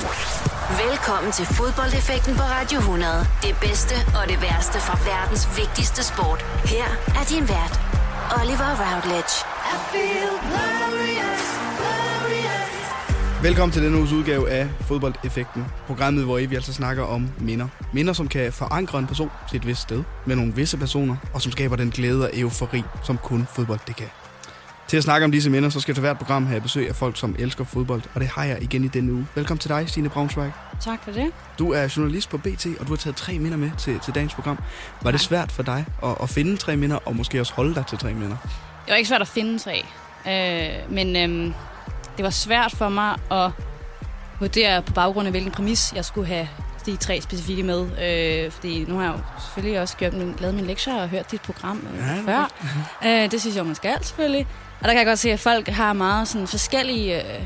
Velkommen til fodboldeffekten på Radio 100. Det bedste og det værste fra verdens vigtigste sport. Her er din vært, Oliver Routledge. I feel glorious, glorious. Velkommen til denne uges udgave af Fodboldeffekten. Programmet, hvor vi altså snakker om minder. Minder, som kan forankre en person til et vist sted med nogle visse personer, og som skaber den glæde og eufori, som kun fodbold det kan. Til at snakke om disse minder, så skal til hvert program have besøg af folk, som elsker fodbold, og det har jeg igen i denne uge. Velkommen til dig, Stine Braunschweig. Tak for det. Du er journalist på BT, og du har taget tre minder med til, til dagens program. Var det svært for dig at, at finde tre minder, og måske også holde dig til tre minder? Det var ikke svært at finde tre, øh, men øh, det var svært for mig at vurdere på baggrund af, hvilken præmis jeg skulle have de tre specifikke med. Øh, fordi nu har jeg jo selvfølgelig også gjort min, lavet min lektier og hørt dit program øh, ja, før. øh, det synes jeg, man skal selvfølgelig. Og der kan jeg godt se, at folk har meget sådan forskellige øh,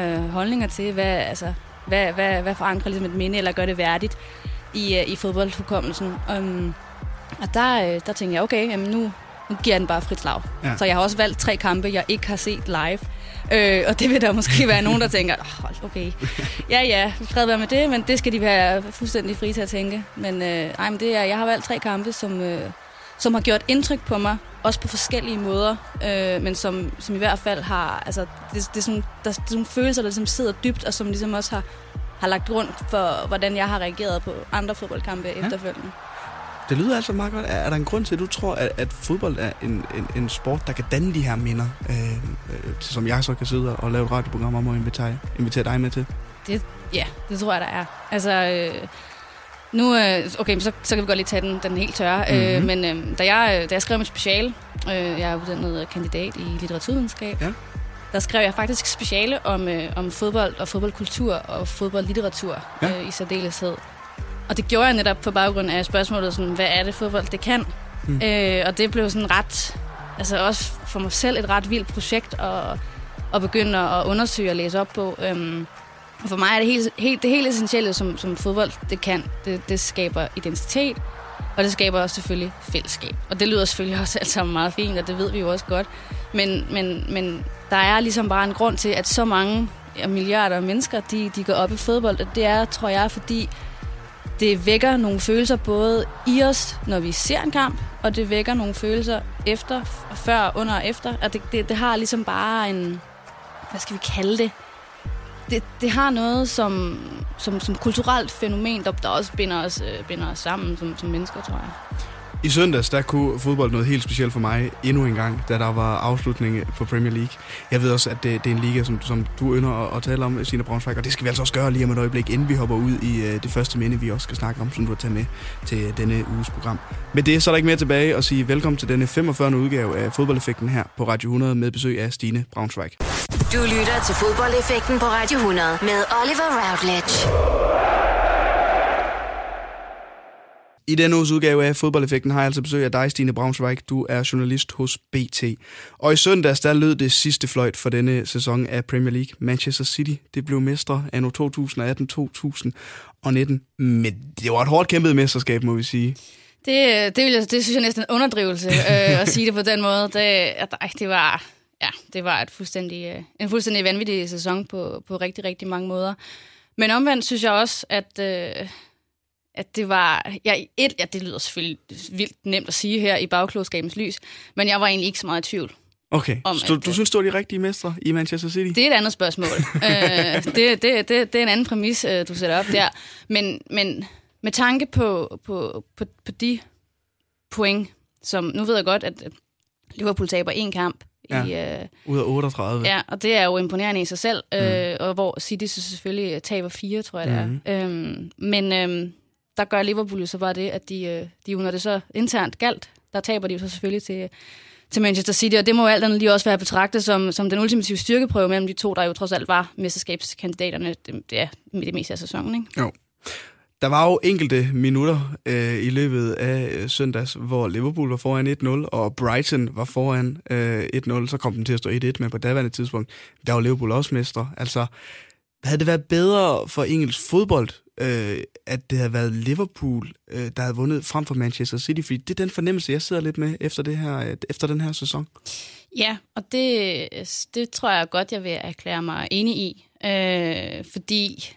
øh, holdninger til, hvad, altså, hvad, hvad, hvad forankrer ligesom et minde, eller gør det værdigt i, øh, i fodboldhukommelsen. Um, og der, øh, der tænker jeg, okay, jamen nu, nu giver jeg den bare frit slag. Ja. Så jeg har også valgt tre kampe, jeg ikke har set live. Øh, og det vil der måske være nogen, der tænker, oh, okay, ja ja, fred være med det, men det skal de være fuldstændig fri til at tænke. Men, øh, ej, men det er, jeg har valgt tre kampe, som, øh, som har gjort indtryk på mig, også på forskellige måder, øh, men som, som i hvert fald har, altså, det, det, er sådan, der, det er sådan følelser, der ligesom sidder dybt, og som ligesom også har, har lagt grund for, hvordan jeg har reageret på andre fodboldkampe ja. efterfølgende. Det lyder altså meget godt. Er, er der en grund til, at du tror, at, at fodbold er en, en, en sport, der kan danne de her minder, øh, øh, som jeg så kan sidde og lave et radioprogram om og invitere, invitere dig med til? Det, ja, det tror jeg, der er. Altså, øh, nu, øh, okay, så, så kan vi godt lige tage den, den helt tørre. Mm-hmm. Øh, mhm. men øh, da, jeg, da jeg skrev mit speciale, øh, jeg er uddannet kandidat i litteraturvidenskab, ja. der skrev jeg faktisk speciale om, øh, om fodbold og fodboldkultur og fodboldlitteratur ja. øh, i særdeleshed. Og det gjorde jeg netop på baggrund af spørgsmålet, sådan, hvad er det fodbold, det kan? Mm. Øh, og det blev sådan ret, altså også for mig selv et ret vildt projekt at, at begynde at undersøge og læse op på. Og for mig er det helt, helt, det helt essentielle, som, som fodbold det kan. Det, det skaber identitet, og det skaber også selvfølgelig fællesskab. Og det lyder selvfølgelig også alt sammen meget fint, og det ved vi jo også godt. Men, men, men der er ligesom bare en grund til, at så mange ja, milliarder af mennesker, de, de går op i fodbold. Og det er, tror jeg, fordi det vækker nogle følelser både i os, når vi ser en kamp, og det vækker nogle følelser efter, før, under og efter. Og det, det, det har ligesom bare en, hvad skal vi kalde det? Det, det har noget som, som, som kulturelt fænomen, der, der også binder os, øh, binder os sammen som, som mennesker, tror jeg. I søndags, der kunne fodbold noget helt specielt for mig endnu en gang, da der var afslutning på Premier League. Jeg ved også, at det, det er en liga, som, som du ynder at, at tale om, Sina Braunschweig, og det skal vi altså også gøre lige om et øjeblik, inden vi hopper ud i uh, det første minde, vi også skal snakke om, som du har taget med til denne uges program. Med det, så er der ikke mere tilbage at sige velkommen til denne 45. udgave af Fodboldeffekten her på Radio 100 med besøg af Stine Braunschweig. Du lytter til Fodboldeffekten på Radio 100 med Oliver Routledge. I denne uges udgave af Fodboldeffekten har jeg altså besøg af dig, Stine Braunschweig. Du er journalist hos BT. Og i søndags, der lød det sidste fløjt for denne sæson af Premier League. Manchester City, det blev mestre anno 2018-2019. Men det var et hårdt kæmpet mesterskab, må vi sige. Det, det, vil jeg, det synes jeg næsten er en underdrivelse øh, at sige det på den måde. Det, at, det var, ja, det var et fuldstændig, øh, en fuldstændig vanvittig sæson på, på rigtig, rigtig mange måder. Men omvendt synes jeg også, at... Øh, at det var... Ja, et, ja, det lyder selvfølgelig vildt nemt at sige her i bagklodskabens lys, men jeg var egentlig ikke så meget i tvivl. Okay, om, så du, at, du synes, du er de rigtige mestre i Manchester City? Det er et andet spørgsmål. øh, det, det, det, det er en anden præmis, øh, du sætter op der. Men, men med tanke på, på, på, på de point, som... Nu ved jeg godt, at Liverpool taber én kamp, Ja, i, øh, ud af 38. Ja, og det er jo imponerende i sig selv, mm. øh, og hvor City så selvfølgelig taber fire, tror jeg det er. Mm. Øhm, men øhm, der gør Liverpool jo så bare det, at de, øh, de når det så internt galt, der taber de jo så selvfølgelig til, til Manchester City, og det må jo alt andet lige også være betragtet som, som den ultimative styrkeprøve mellem de to, der jo trods alt var mesterskabskandidaterne det, det, er det meste af sæsonen. Ikke? Jo. Der var jo enkelte minutter øh, i løbet af øh, søndags, hvor Liverpool var foran 1-0, og Brighton var foran øh, 1-0. Så kom den til at stå 1-1, men på daværende tidspunkt, der var Liverpool også mestre. Altså, havde det været bedre for engelsk fodbold, øh, at det havde været Liverpool, øh, der havde vundet frem for Manchester City? Fordi det er den fornemmelse, jeg sidder lidt med efter, det her, øh, efter den her sæson. Ja, og det, det tror jeg godt, jeg vil erklære mig enig i. Øh, fordi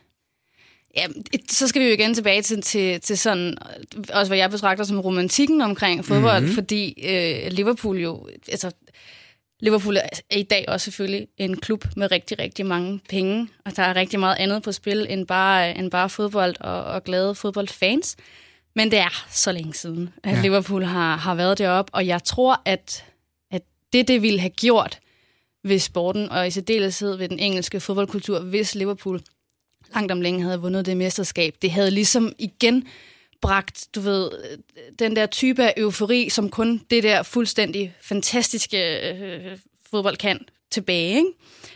Ja, så skal vi jo igen tilbage til, til, til sådan, også hvad jeg betragter som romantikken omkring fodbold, mm-hmm. fordi øh, Liverpool jo, altså Liverpool er i dag også selvfølgelig en klub med rigtig, rigtig mange penge, og der er rigtig meget andet på spil end bare, end bare fodbold og, og glade fodboldfans. Men det er så længe siden, at ja. Liverpool har, har været deroppe, og jeg tror, at, at det, det ville have gjort ved sporten, og i særdeleshed ved den engelske fodboldkultur, hvis Liverpool langt om længe havde vundet det mesterskab, det havde ligesom igen bragt, du ved, den der type af eufori, som kun det der fuldstændig fantastiske øh, fodbold kan tilbage. Ikke?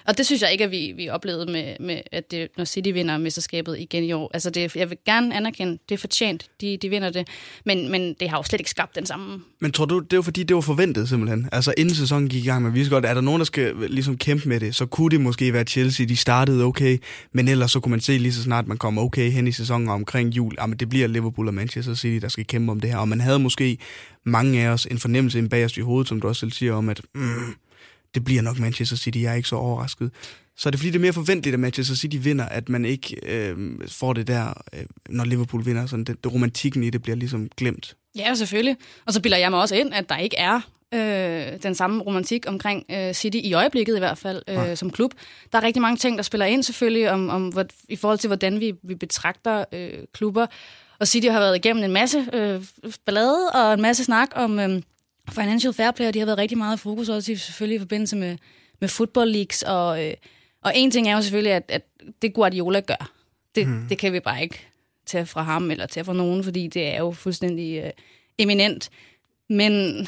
Og det synes jeg ikke, at vi, vi oplevede med, med at det, når City vinder mesterskabet igen i år. Altså det, jeg vil gerne anerkende, det er fortjent, de, de vinder det. Men, men det har jo slet ikke skabt den samme. Men tror du, det var fordi, det var forventet simpelthen? Altså inden sæsonen gik i gang, men vi godt, er der nogen, der skal ligesom kæmpe med det, så kunne det måske være Chelsea, de startede okay, men ellers så kunne man se lige så snart, man kom okay hen i sæsonen omkring jul, jamen det bliver Liverpool og Manchester City, der skal kæmpe om det her. Og man havde måske mange af os en fornemmelse ind bag os i hovedet, som du også selv siger om, at mm, det bliver nok Manchester City, jeg er ikke så overrasket. Så er det fordi, det er mere forventeligt, at Manchester City vinder, at man ikke øh, får det der, øh, når Liverpool vinder, sådan det, det romantikken i det bliver ligesom glemt. Ja, selvfølgelig. Og så bilder jeg mig også ind, at der ikke er øh, den samme romantik omkring øh, City, i øjeblikket i hvert fald, øh, ja. som klub. Der er rigtig mange ting, der spiller ind selvfølgelig, om, om hvor, i forhold til, hvordan vi, vi betragter øh, klubber. Og City har været igennem en masse øh, ballade og en masse snak om... Øh, Financial Fair Play, og de har været rigtig meget i fokus, også selvfølgelig i forbindelse med, med football leagues. Og, øh, og en ting er jo selvfølgelig, at, at det Guardiola gør, det, mm. det kan vi bare ikke tage fra ham eller tage fra nogen, fordi det er jo fuldstændig øh, eminent. Men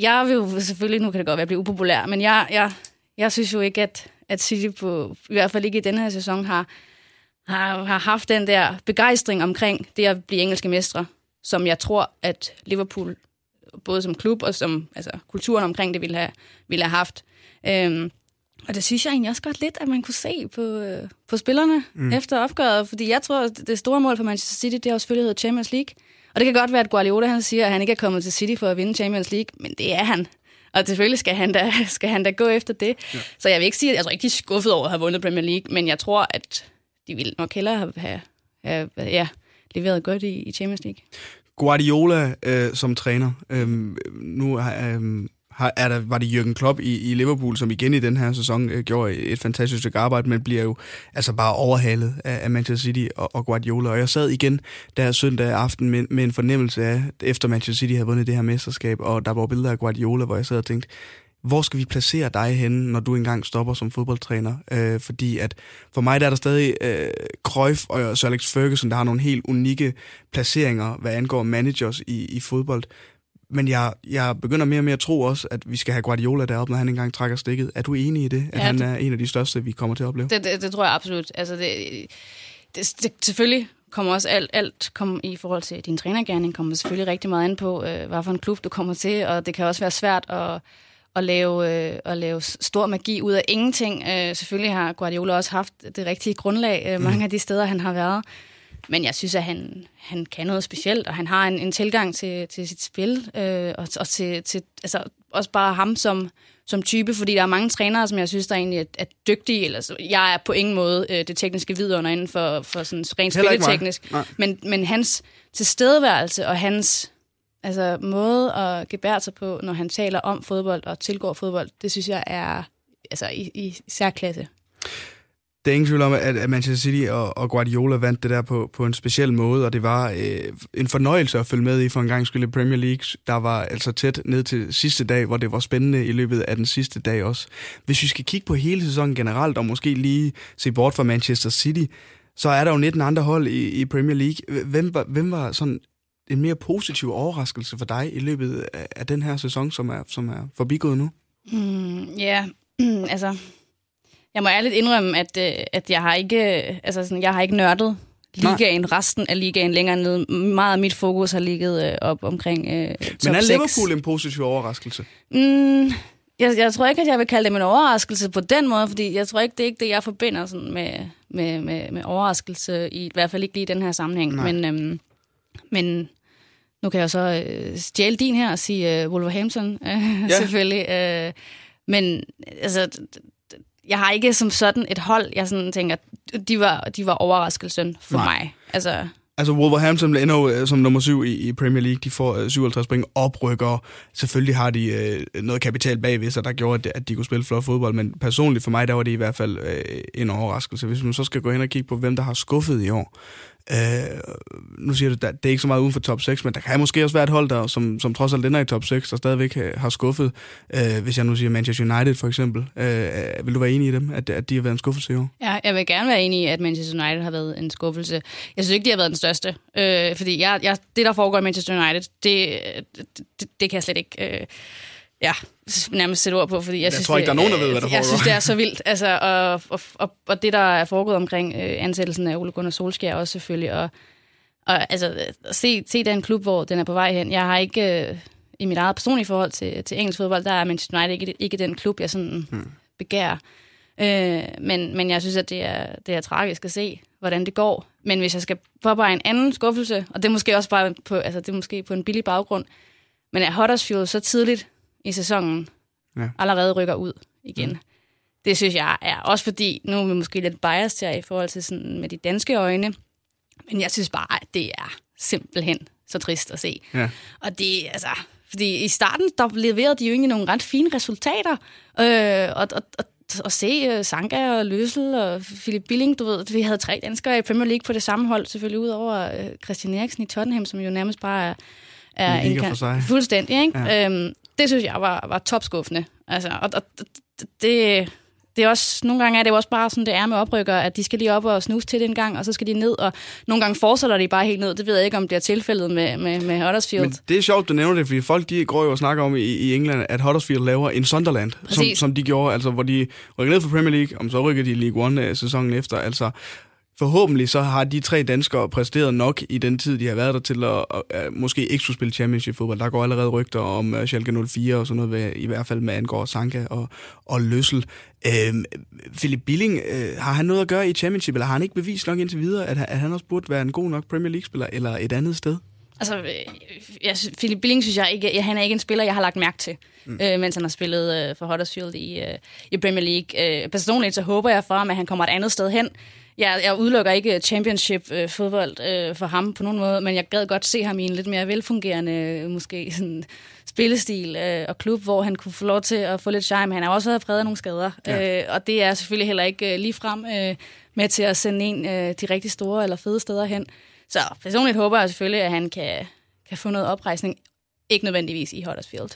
jeg vil jo selvfølgelig, nu kan det godt være, blive upopulær, men jeg, jeg, jeg synes jo ikke, at, at City på, i hvert fald ikke i denne her sæson, har, har, har haft den der begejstring omkring det at blive engelske mestre, som jeg tror, at Liverpool både som klub og som altså, kulturen omkring det ville have, ville have haft. Øhm, og det synes jeg egentlig også godt lidt, at man kunne se på, øh, på spillerne mm. efter opgøret, fordi jeg tror, at det store mål for Manchester City, det har jo selvfølgelig hedder Champions League. Og det kan godt være, at Guardiola han siger, at han ikke er kommet til City for at vinde Champions League, men det er han. Og selvfølgelig skal han da, skal han da gå efter det. Ja. Så jeg vil ikke sige, at jeg tror ikke, de er skuffet over at have vundet Premier League, men jeg tror, at de ville nok hellere have, have, have ja, leveret godt i, i Champions League. Guardiola øh, som træner. Øhm, nu øh, har, er der, var det Jürgen Klopp i, i Liverpool, som igen i den her sæson øh, gjorde et fantastisk stykke arbejde, men bliver jo altså bare overhalet af, af Manchester City og, og Guardiola. Og jeg sad igen der søndag aften med, med en fornemmelse af, efter Manchester City havde vundet det her mesterskab, og der var billeder af Guardiola, hvor jeg sad og tænkte, hvor skal vi placere dig henne, når du engang stopper som fodboldtræner? Øh, fordi at for mig der er der stadig øh, Cruyff og Sir Alex Ferguson, der har nogle helt unikke placeringer, hvad angår managers i, i fodbold. Men jeg, jeg begynder mere og mere at tro også, at vi skal have Guardiola deroppe, når han engang trækker stikket. Er du enig i det, at ja, han er en af de største, vi kommer til at opleve? Det, det, det tror jeg absolut. Altså det, det, det, selvfølgelig kommer også alt, alt kom i forhold til din trænergærning, kommer selvfølgelig rigtig meget an på, øh, hvad for en klub du kommer til, og det kan også være svært at at lave, øh, at lave stor magi ud af ingenting. Øh, selvfølgelig har Guardiola også haft det rigtige grundlag øh, mange mm. af de steder, han har været. Men jeg synes, at han, han kan noget specielt, og han har en, en tilgang til, til sit spil, øh, og, og til, til altså, også bare ham som, som type, fordi der er mange trænere, som jeg synes, der egentlig er, er dygtige. Eller, så, jeg er på ingen måde øh, det tekniske vidunder inden for, for sådan rent spilleteknisk. Men, men hans tilstedeværelse og hans Altså måde at gebære sig på, når han taler om fodbold og tilgår fodbold, det synes jeg er altså, i, i særklasse. Det er ingen tvivl om, at Manchester City og, og Guardiola vandt det der på, på en speciel måde, og det var øh, en fornøjelse at følge med i for en gang skulle Premier League. Der var altså tæt ned til sidste dag, hvor det var spændende i løbet af den sidste dag også. Hvis vi skal kigge på hele sæsonen generelt, og måske lige se bort fra Manchester City, så er der jo 19 andre hold i, i Premier League. Hvem var, hvem var sådan en mere positiv overraskelse for dig i løbet af, af den her sæson, som er, som er forbigået nu? Mm, ja, yeah. altså... Jeg må ærligt indrømme, at, øh, at jeg har ikke, altså sådan, jeg har ikke nørdet ligaen, Nej. resten af ligaen længere ned. Meget af mit fokus har ligget øh, op omkring øh, top Men er Liverpool en positiv overraskelse? Mm, jeg, jeg tror ikke, at jeg vil kalde det en overraskelse på den måde, fordi jeg tror ikke, det er ikke det, jeg forbinder sådan med, med, med, med overraskelse, i, i hvert fald ikke lige i den her sammenhæng. Men, øhm, men nu kan jeg så øh, stjæle din her og sige øh, Wolverhampton, øh, ja. selvfølgelig. Øh, men altså, jeg har ikke som sådan et hold, jeg sådan tænker, de var, de var overraskelsen for Nej. mig. Altså, Altså Wolverhampton ender jo øh, som nummer syv i, i Premier League. De får 57 point oprykker. Selvfølgelig har de øh, noget kapital bagved sig, der gjorde, at, at de kunne spille flot fodbold. Men personligt for mig, der var det i hvert fald øh, en overraskelse. Hvis man så skal gå hen og kigge på, hvem der har skuffet i år, Øh, nu siger du, der, det er ikke så meget uden for top 6, men der kan måske også være et hold, der, som, som trods alt ender i top 6, og stadigvæk øh, har skuffet. Øh, hvis jeg nu siger Manchester United for eksempel. Øh, øh, vil du være enig i dem, at, at de har været en skuffelse i år? Ja, jeg vil gerne være enig i, at Manchester United har været en skuffelse. Jeg synes ikke, de har været den største. Øh, fordi jeg, jeg, det, der foregår i Manchester United, det, øh, det, det kan jeg slet ikke... Øh, ja, nærmest sætte ord på, fordi jeg, jeg synes, tror ikke, der er nogen, der ved, hvad der foregår. Jeg synes, det er så vildt. Altså, og, og, og, og det, der er foregået omkring øh, ansættelsen af Ole Gunnar Solskjaer også selvfølgelig, og, og altså, se, se den klub, hvor den er på vej hen. Jeg har ikke, øh, i mit eget personlige forhold til, til engelsk fodbold, der er Manchester United ikke, ikke den klub, jeg sådan hmm. begærer. Øh, men, men jeg synes, at det er, det er tragisk at se, hvordan det går. Men hvis jeg skal påpege en anden skuffelse, og det er måske også bare på, altså, det er måske på en billig baggrund, men er Huddersfield så tidligt i sæsonen ja. allerede rykker ud igen. Mm. Det synes jeg er også fordi, nu er vi måske lidt biased her i forhold til sådan med de danske øjne, men jeg synes bare, at det er simpelthen så trist at se. Ja. Og det, altså, fordi i starten, der leverede de jo egentlig nogle ret fine resultater, øh, og, og, og at se uh, Sanka og Løsel og Philip Billing, du ved, vi havde tre danskere i Premier League på det samme hold, selvfølgelig ud over uh, Christian Eriksen i Tottenham, som jo nærmest bare er, er en, en sig. fuldstændig, ikke? Ja. Øhm, det synes jeg var, var topskuffende. Altså, og, og det, det er også, nogle gange er det jo også bare sådan, det er med oprykker, at de skal lige op og snuse til det en gang, og så skal de ned, og nogle gange fortsætter de bare helt ned. Det ved jeg ikke, om det er tilfældet med, med, med Huddersfield. Men det er sjovt, du nævner det, fordi folk de går jo og snakker om i, i England, at Huddersfield laver en Sunderland, som, som de gjorde, altså hvor de rykker ned fra Premier League, om så rykker de League One øh, sæsonen efter, altså forhåbentlig så har de tre danskere præsteret nok i den tid, de har været der til at, at, at måske ikke skulle spille championship fodbold. Der går allerede rygter om uh, Schalke 04 og sådan noget, ved, i hvert fald med angård Sanka og, og Løssel. Øhm, Philip Billing, øh, har han noget at gøre i championship, eller har han ikke bevist nok indtil videre, at, at han også burde være en god nok Premier League-spiller, eller et andet sted? Altså, øh, jeg, Philip Billing synes jeg ikke, han er ikke en spiller, jeg har lagt mærke til, mm. øh, mens han har spillet øh, for Huddersfield i, øh, i Premier League. Øh, personligt så håber jeg for ham, at han kommer et andet sted hen, jeg, jeg udelukker ikke championship-fodbold øh, øh, for ham på nogen måde, men jeg gad godt se ham i en lidt mere velfungerende, måske sådan spillestil øh, og klub, hvor han kunne få lov til at få lidt charme. Han har også været præget af nogle skader, ja. øh, og det er selvfølgelig heller ikke øh, lige frem øh, med til at sende en øh, de rigtig store eller fede steder hen. Så personligt håber jeg selvfølgelig, at han kan, kan få noget oprejsning, ikke nødvendigvis i Huddersfield.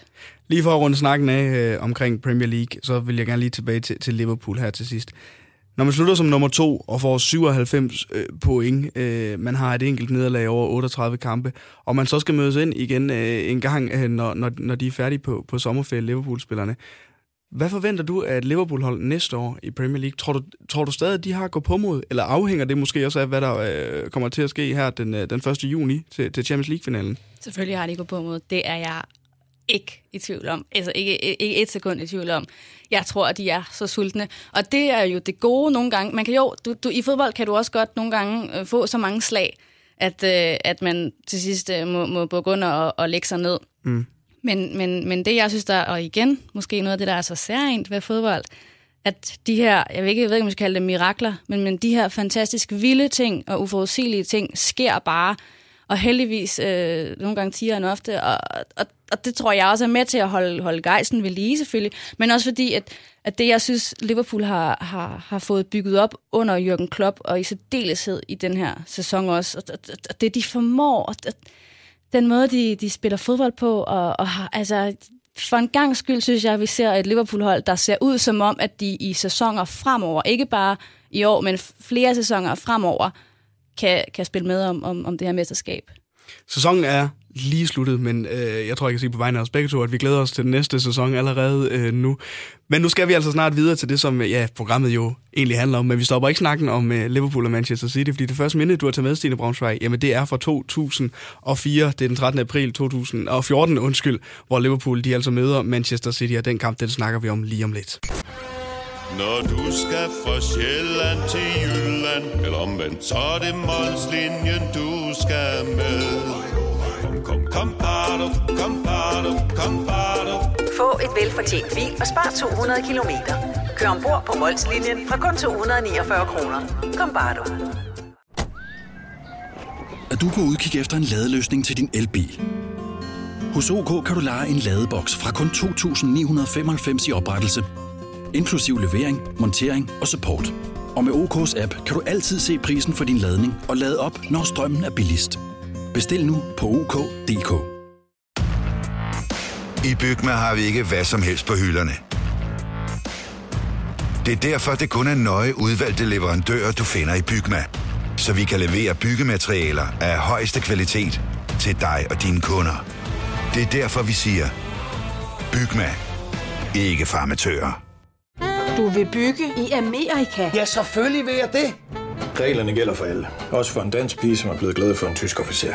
Lige for at runde snakken af øh, omkring Premier League, så vil jeg gerne lige tilbage til, til Liverpool her til sidst. Når man slutter som nummer to og får 97 øh, point, øh, man har et enkelt nederlag over 38 kampe, og man så skal mødes ind igen øh, en gang, øh, når, når, når de er færdige på, på sommerferie, Liverpool-spillerne. Hvad forventer du af et Liverpool-hold næste år i Premier League? Tror du, tror du stadig, at de har gået på mod, eller afhænger det måske også af, hvad der øh, kommer til at ske her den, øh, den 1. juni til, til Champions League-finalen? Selvfølgelig har de gået på mod. Det er jeg ikke i tvivl om. Altså ikke, ikke et sekund i tvivl om. Jeg tror, at de er så sultne. Og det er jo det gode nogle gange. Man kan jo, du, du, I fodbold kan du også godt nogle gange øh, få så mange slag, at, øh, at man til sidst øh, må, må bukke under og, og lægge sig ned. Mm. Men, men, men det, jeg synes, der og igen, måske noget af det, der er så særligt ved fodbold, at de her, jeg ved ikke, jeg ved ikke om man skal kalde det mirakler, men, men de her fantastisk vilde ting og uforudsigelige ting sker bare, og heldigvis øh, nogle gange tiger ofte, og, og, og det tror jeg også er med til at holde, holde gejsten ved lige selvfølgelig, men også fordi, at, at det jeg synes, Liverpool har, har, har fået bygget op under Jürgen Klopp, og i særdeleshed i den her sæson også, og, og, og det de formår, og, og den måde de, de spiller fodbold på, og, og har, altså for en gang skyld synes jeg, at vi ser et Liverpool-hold, der ser ud som om, at de i sæsoner fremover, ikke bare i år, men flere sæsoner fremover, kan, kan spille med om, om, om det her mesterskab. Sæsonen er lige sluttet, men øh, jeg tror, jeg kan sige på vegne af os begge to, at vi glæder os til den næste sæson allerede øh, nu. Men nu skal vi altså snart videre til det, som ja, programmet jo egentlig handler om, men vi stopper ikke snakken om øh, Liverpool og Manchester City, fordi det første minde, du har taget med, Stine Braunschweig, jamen det er fra 2004, det er den 13. april 2014, undskyld, hvor Liverpool de altså møder Manchester City, og den kamp, den snakker vi om lige om lidt. Når du skal fra Sjælland til Jylland Eller omvendt, så er det Molslinjen, du skal med Få et velfortjent bil og spar 200 kilometer Kør ombord på Molslinjen fra kun 249 kroner. Kom bare du. Er du på udkig efter en ladeløsning til din elbil? Hos OK kan du lege en ladeboks fra kun 2.995 i oprettelse, inklusiv levering, montering og support. Og med OK's app kan du altid se prisen for din ladning og lade op, når strømmen er billigst. Bestil nu på OK.dk. I Bygma har vi ikke hvad som helst på hylderne. Det er derfor, det kun er nøje udvalgte leverandører, du finder i Bygma. Så vi kan levere byggematerialer af højeste kvalitet til dig og dine kunder. Det er derfor, vi siger, Bygma. Ikke farmatører. Du vil bygge i Amerika? Ja, selvfølgelig vil jeg det. Reglerne gælder for alle. Også for en dansk pige, som er blevet glad for en tysk officer.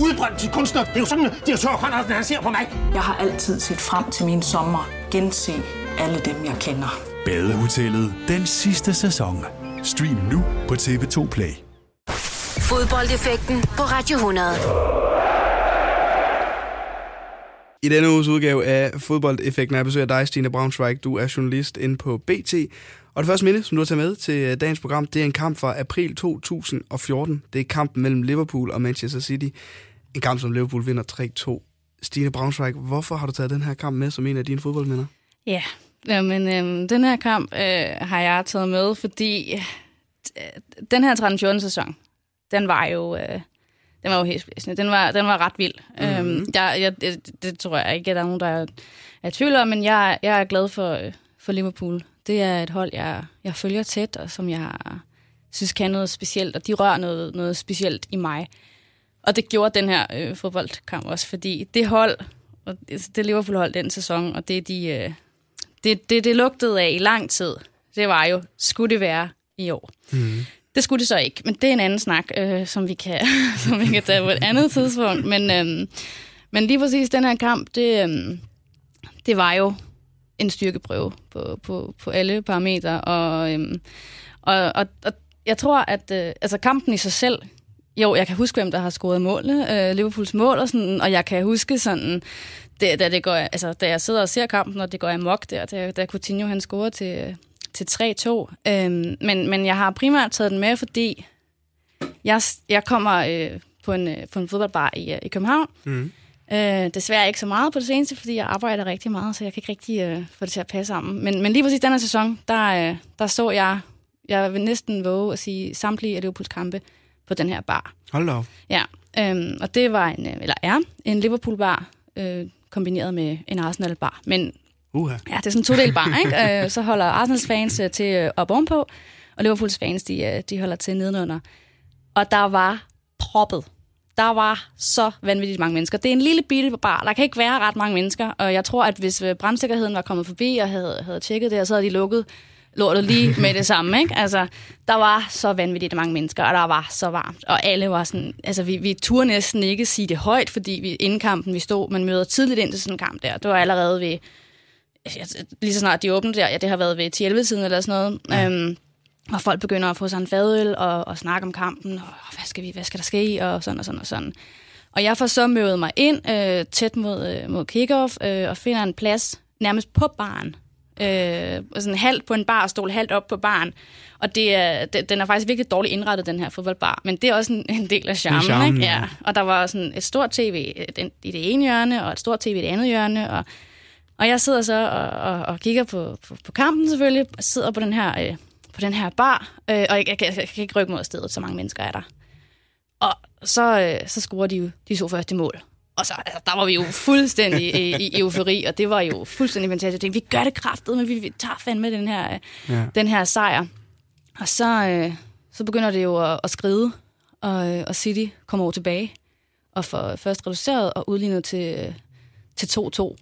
Udbrændt til kunstner. Det er jo sådan, direktør Conradsen, han ser på mig. Jeg har altid set frem til min sommer. Gense alle dem, jeg kender. Badehotellet den sidste sæson. Stream nu på TV2 Play. Fodboldeffekten på Radio 100. I denne uges udgave af Fodboldeffekten er jeg besøger dig, Stine Braunschweig. Du er journalist inde på BT. Og det første minde, som du har taget med til øh, dagens program, det er en kamp fra april 2014. Det er kampen mellem Liverpool og Manchester City. En kamp, som Liverpool vinder 3-2. Stine Braunschweig, hvorfor har du taget den her kamp med som en af dine fodboldminder? Ja, men øhm, den her kamp øh, har jeg taget med, fordi øh, den her 13-14-sæson, den var jo... Øh, den var jo helt spændende. Den var, den var ret vild. Mm-hmm. Øhm, jeg, jeg, det, det tror jeg ikke, at der er nogen, der er, er tvivl om, men jeg, jeg er glad for, øh, for Liverpool. Det er et hold, jeg, jeg følger tæt, og som jeg synes kan noget specielt, og de rører noget, noget specielt i mig. Og det gjorde den her øh, fodboldkamp også, fordi det hold, og det, det Liverpool-hold den sæson, og det, de, øh, det, det, det lugtede af i lang tid, det var jo, skulle det være i år. Mm. Det skulle det så ikke, men det er en anden snak, øh, som, vi kan, som vi kan tage på et andet tidspunkt. Men, øh, men lige præcis den her kamp, det, øh, det var jo en styrkeprøve på, på, på alle parametre. Og, øhm, og, og, og jeg tror, at øh, altså kampen i sig selv, jo, jeg kan huske, hvem der har scoret målene, øh, Liverpools mål og sådan, og jeg kan huske sådan, det, da, det går, altså, da jeg sidder og ser kampen, og det går amok der, da, da Coutinho han scorer til, til 3-2. Øhm, men, men jeg har primært taget den med, fordi jeg, jeg kommer øh, på, en, øh, på en fodboldbar i, øh, i København, mm. Øh, desværre ikke så meget på det seneste, fordi jeg arbejder rigtig meget, så jeg kan ikke rigtig øh, få det til at passe sammen. Men, men lige præcis den her sæson, der, øh, der så jeg, jeg vil næsten våge at sige, samtlige af Liverpools kampe på den her bar. Hold da Ja, øh, og det var en, eller er en Liverpool-bar, øh, kombineret med en Arsenal-bar. Men uh-huh. ja, det er sådan en todel bar, ikke? Øh, så holder Arsenals fans øh, til øh, op ovenpå, og Liverpools fans, de, øh, de holder til nedenunder. Og der var proppet der var så vanvittigt mange mennesker. Det er en lille bitte bar. Der kan ikke være ret mange mennesker. Og jeg tror, at hvis øh, brandsikkerheden var kommet forbi og havde, havde tjekket det, så havde de lukket lortet lige med det samme. Ikke? Altså, der var så vanvittigt mange mennesker, og der var så varmt. Og alle var sådan... Altså, vi, vi turde næsten ikke sige det højt, fordi vi, inden kampen vi stod, man møder tidligt ind til sådan en kamp der. Det var allerede ved... Lige så snart de åbnede der, ja, det har været ved 10-11-tiden eller sådan noget. Ja. Øhm, og folk begynder at få sig en fadøl og, og snakke om kampen, og hvad skal, vi, hvad skal der ske, og sådan og sådan og sådan. Og jeg får så mødet mig ind øh, tæt mod, øh, mod kickoff øh, og finder en plads nærmest på baren. Øh, sådan halvt på en barstol, halvt op på baren. Og det er, det, den er faktisk virkelig dårligt indrettet, den her fodboldbar. Men det er også en, en del af charmen. charmen ikke? Ja. Og der var sådan et stort tv i det ene hjørne, og et stort tv i det andet hjørne. Og, og jeg sidder så og, og, og kigger på, på, på kampen selvfølgelig, og sidder på den her... Øh, på den her bar, øh, og jeg, jeg, jeg, jeg kan ikke rykke mod stedet, så mange mennesker er der. Og så, øh, så scorer de jo de to første mål. Og så, altså, der var vi jo fuldstændig i, i eufori, og det var jo fuldstændig fantastisk. Jeg tænkte, vi gør det kraftet, men vi, vi tager fandme den her, øh, ja. den her sejr. Og så, øh, så begynder det jo at, at skride, og, øh, og City kommer over tilbage, og får først reduceret og udlignet til, øh, til 2-2.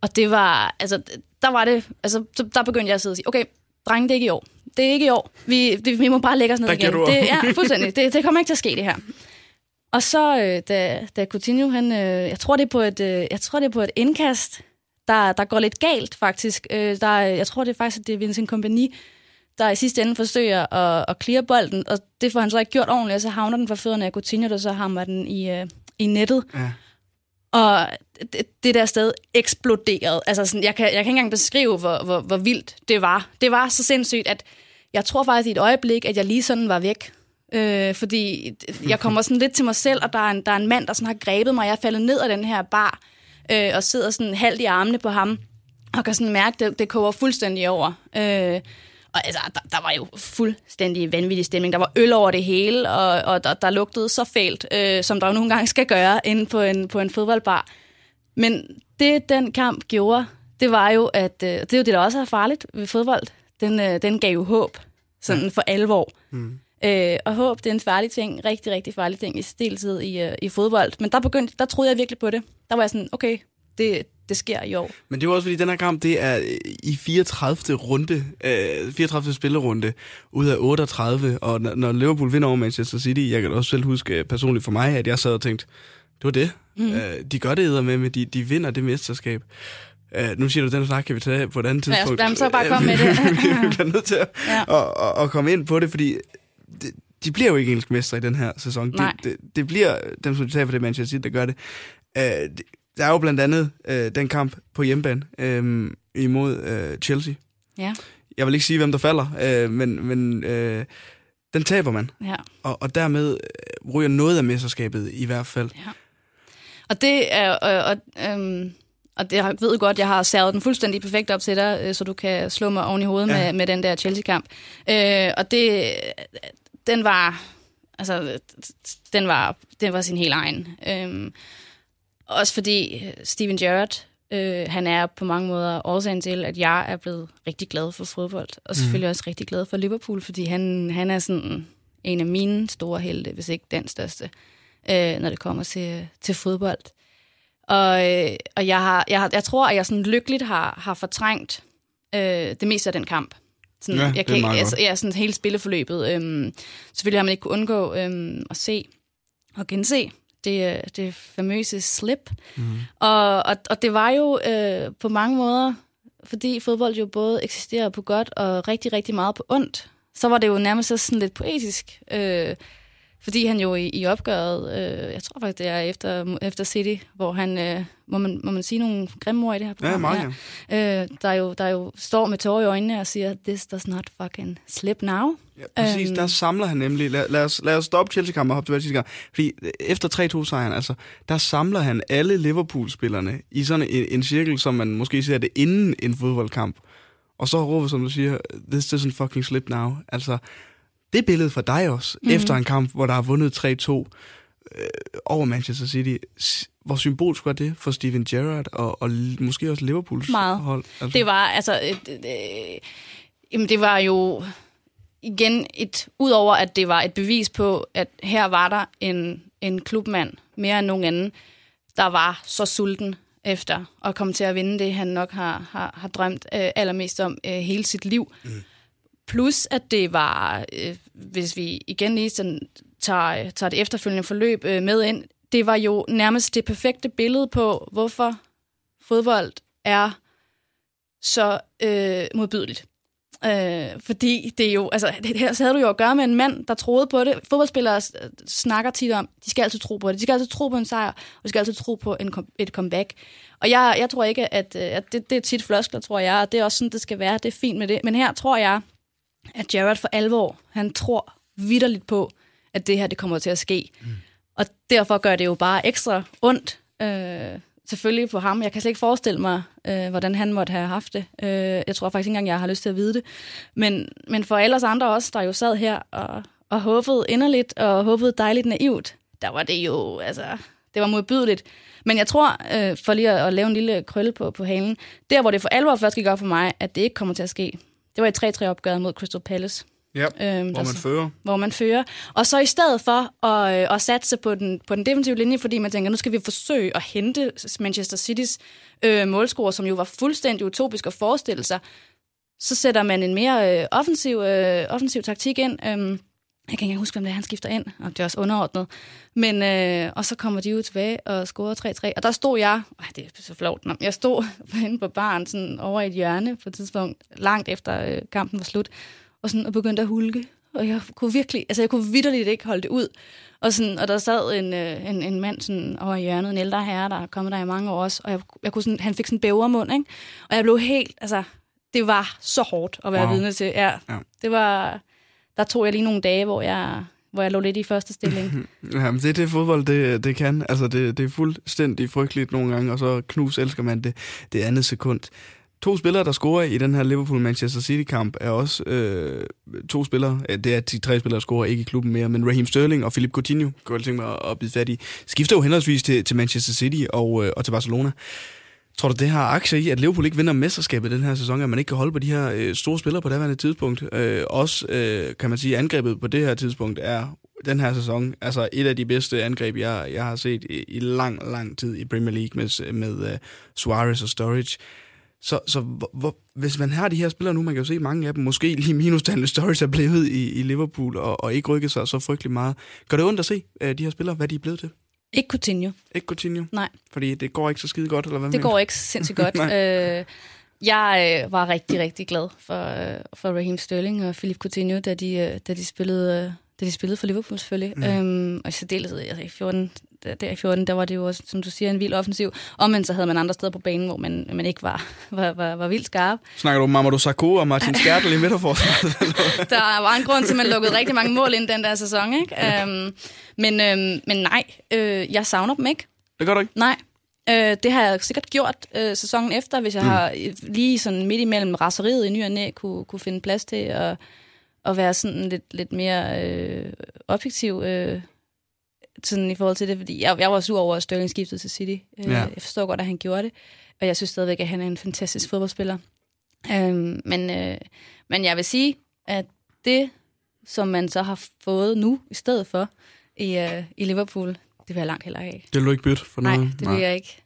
Og det var, altså, der var det, altså, der begyndte jeg at sidde og sige, okay, drenge, det er ikke i år det er ikke i år. Vi, det, vi må bare lægge os ned der igen. Det, ja, fuldstændig. Det, det kommer ikke til at ske, det her. Og så, øh, da, da Coutinho, han, øh, jeg, tror, det er på et, øh, jeg tror, det er på et indkast, der, der går lidt galt, faktisk. Øh, der, jeg tror, det er faktisk, at det er Vincent Kompany, der i sidste ende forsøger at, at clear bolden, og det får han så ikke gjort ordentligt, og så havner den for fødderne af Coutinho, der så hammer den i, øh, i nettet. Ja. Og det, det der sted eksploderede. Altså sådan, jeg, kan, jeg kan ikke engang beskrive, hvor, hvor, hvor vildt det var. Det var så sindssygt, at jeg tror faktisk i et øjeblik, at jeg lige sådan var væk. Øh, fordi jeg kommer sådan lidt til mig selv, og der er en, der er en mand, der sådan har grebet mig. Jeg er faldet ned af den her bar, øh, og sidder sådan halvt i armene på ham, og kan sådan mærke, at det, det koger fuldstændig over. Øh, og altså, der, der var jo fuldstændig vanvittig stemning. Der var øl over det hele, og, og der, der lugtede så fælt, øh, som der jo nogle gange skal gøre inde på en, på en fodboldbar. Men det, den kamp gjorde, det var jo, at øh, det er jo det, der også er farligt ved fodbold. Den, øh, den gav jo håb, sådan ja. for alvor. Mm. Øh, og håb, det er en farlig ting, rigtig, rigtig farlig ting i stiltid i, øh, i fodbold. Men der begyndte, der troede jeg virkelig på det. Der var jeg sådan, okay, det, det sker i år. Men det var også fordi, den her kamp, det er i 34. runde, øh, 34. spillerunde ud af 38, og når Liverpool vinder over Manchester City, jeg kan også selv huske personligt for mig, at jeg sad og tænkte, det var det. Mm. Øh, de gør det med, men de, de vinder det mesterskab. Uh, nu siger du, den snak kan vi tage på et andet tidspunkt. Ja, så bare kom med det. vi bliver nødt til at, ja. at, at, at komme ind på det, fordi det, de bliver jo ikke engelsk mestre i den her sæson. Det, det, det bliver dem, som du tager for det Manchester City, der gør det. Det der er jo blandt andet øh, den kamp på hjemmebane øh, imod øh, Chelsea. Ja. Jeg vil ikke sige, hvem der falder, øh, men, men øh, den taber man. Ja. Og, og dermed øh, ryger noget af mesterskabet i hvert fald. Ja. Og det er... Øh, øh, øh, og det, jeg ved godt, jeg har særget den fuldstændig perfekt op til dig, øh, så du kan slå mig oven i hovedet ja. med, med den der Chelsea-kamp. Øh, og det, den var, altså, den var, den var sin helt egen. Øh, også fordi Steven Gerrard, øh, han er på mange måder årsagen til, at jeg er blevet rigtig glad for fodbold. Og selvfølgelig mm. også rigtig glad for Liverpool, fordi han, han er sådan en af mine store helte, hvis ikke den største, øh, når det kommer til, til fodbold. Og, øh, og jeg, har, jeg, har, jeg tror, at jeg sådan lykkeligt har, har fortrængt øh, det meste af den kamp. Sådan, ja, jeg kan, ikke, altså, ja, sådan hele spilleforløbet. Øhm, selvfølgelig har man ikke kunnet undgå øhm, at se og gense det, det famøse slip. Mm. Og, og, og det var jo øh, på mange måder, fordi fodbold jo både eksisterer på godt og rigtig, rigtig meget på ondt, så var det jo nærmest sådan lidt poetisk. Øh, fordi han jo i, i opgøret, øh, jeg tror faktisk, det er efter, efter City, hvor han, øh, må, man, må man sige nogle grimme ord i det her program? Ja, meget ja. Øh, der, jo, der jo står med tårer i øjnene og siger, this does not fucking slip now. Ja, præcis. Øhm, der samler han nemlig, lad, lad, os, lad os stoppe Chelsea-kampen og hoppe tilbage til kamp. Fordi efter 3-2-sejren, altså, der samler han alle Liverpool-spillerne i sådan en, en cirkel, som man måske ser det inden en fodboldkamp. Og så råber, som du siger, this doesn't fucking slip now. Altså, det billede for dig også, mm. efter en kamp, hvor der er vundet 3-2 øh, over Manchester City. Hvor symbolsk var det for Steven Gerrard og, og måske også Liverpools Meget. hold? Altså. Det var, altså... Øh, øh, jamen, det var jo igen et... Udover at det var et bevis på, at her var der en, en klubmand, mere end nogen anden, der var så sulten efter at komme til at vinde det, han nok har, har, har drømt øh, allermest om øh, hele sit liv. Mm. Plus, at det var, øh, hvis vi igen lige sådan tager, tager det efterfølgende forløb øh, med ind, det var jo nærmest det perfekte billede på, hvorfor fodbold er så øh, modbydeligt. Øh, fordi det er jo, altså her havde du jo at gøre med en mand, der troede på det. Fodboldspillere øh, snakker tit om, de skal altid tro på det. De skal altid tro på en sejr, og de skal altid tro på en, et comeback. Og jeg, jeg tror ikke, at, øh, at det, det er tit floskler, tror jeg, og det er også sådan, det skal være. Det er fint med det. Men her tror jeg, at Jared for alvor, han tror vidderligt på, at det her det kommer til at ske. Mm. Og derfor gør det jo bare ekstra ondt, øh, selvfølgelig på ham. Jeg kan slet ikke forestille mig, øh, hvordan han måtte have haft det. Øh, jeg tror faktisk ikke engang, jeg har lyst til at vide det. Men, men for alle os andre også, der jo sad her og, og håbede inderligt, og håbede dejligt naivt, der var det jo, altså, det var modbydeligt. Men jeg tror, øh, for lige at, at lave en lille krølle på, på halen, der hvor det for alvor først gik op for mig, at det ikke kommer til at ske, det var et 3-3-opgør mod Crystal Palace. Ja, øhm, hvor man fører. Hvor man fører. Og så i stedet for at, øh, at satse på den, på den defensive linje, fordi man tænker, nu skal vi forsøge at hente Manchester Citys øh, målscore, som jo var fuldstændig utopisk at forestille sig, så sætter man en mere øh, offensiv, øh, offensiv taktik ind. Øhm, jeg kan ikke huske, hvem det er, han skifter ind, og det er også underordnet. Men, øh, og så kommer de ud tilbage og scorer 3-3. Og der stod jeg, øh, det er så flot, jeg stod inde på baren sådan over i et hjørne på et tidspunkt, langt efter øh, kampen var slut, og, sådan, og begyndte at hulke. og jeg kunne virkelig, altså jeg kunne vidderligt ikke holde det ud. Og, sådan, og der sad en, øh, en, en mand sådan over i hjørnet, en ældre herre, der er kommet der i mange år også, og jeg, jeg kunne sådan, han fik sådan en bævermund, ikke? Og jeg blev helt, altså, det var så hårdt at være Wow. vidne til. Ja, Ja. det var, der tog jeg lige nogle dage, hvor jeg, hvor jeg lå lidt i første stilling. Jamen, det er det fodbold, det, det kan. Altså, det, det er fuldstændig frygteligt nogle gange, og så knus elsker man det, det andet sekund. To spillere, der scorer i den her Liverpool-Manchester City-kamp, er også øh, to spillere. Det er de tre spillere, der scorer ikke i klubben mere, men Raheem Sterling og Philip Coutinho, kunne jeg tænke mig at, at bide fat i, skifter jo henholdsvis til, til Manchester City og, øh, og til Barcelona. Tror du, det har aktier i, at Liverpool ikke vinder mesterskabet den her sæson, at man ikke kan holde på de her øh, store spillere på daværende tidspunkt? Øh, også, øh, kan man sige, angrebet på det her tidspunkt er den her sæson, altså et af de bedste angreb, jeg, jeg har set i, i lang, lang tid i Premier League med, med uh, Suarez og Sturridge. Så, så hvor, hvor, hvis man har de her spillere nu, man kan jo se mange af dem, måske lige minustal, Daniel Sturridge er blevet i, i Liverpool og, og ikke rykket sig så frygtelig meget. Gør det ondt at se uh, de her spillere, hvad de er blevet til? Ikke Coutinho. Ikke Coutinho? Nej. Fordi det går ikke så skide godt, eller hvad Det mener går ikke sindssygt godt. Øh, jeg øh, var rigtig, rigtig glad for, øh, for Raheem Sterling og Philip Coutinho, da de, øh, da de spillede... Øh, da de spillede for Liverpool selvfølgelig. Mm. Øhm, og i særdeleshed altså, i 14, der, i 14, der var det jo også, som du siger, en vild offensiv. Og men så havde man andre steder på banen, hvor man, man ikke var, var, var, var vildt skarp. Snakker du om Mamadou Sakho og Martin Skertel i midterforsvaret? Der var en grund til, at man lukkede rigtig mange mål ind den der sæson. Ikke? Øhm, men, øhm, men nej, øh, jeg savner dem ikke. det gør du ikke? Nej. Øh, det har jeg sikkert gjort øh, sæsonen efter, hvis jeg mm. har lige sådan midt imellem raseriet i ny og næ kunne, kunne finde plads til at, at være sådan lidt, lidt mere øh, objektiv øh, sådan i forhold til det. Fordi jeg, jeg var sur over, at Sterling skiftede til City. Øh, Ja. Jeg forstår godt, at han gjorde det. Og jeg synes stadigvæk, at han er en fantastisk fodboldspiller. Øh, men, øh, men jeg vil sige, at det, som man så har fået nu i stedet for i, øh, i Liverpool, det vil jeg langt heller have. Det vil du ikke bytte for Nej, noget? det vil jeg ikke.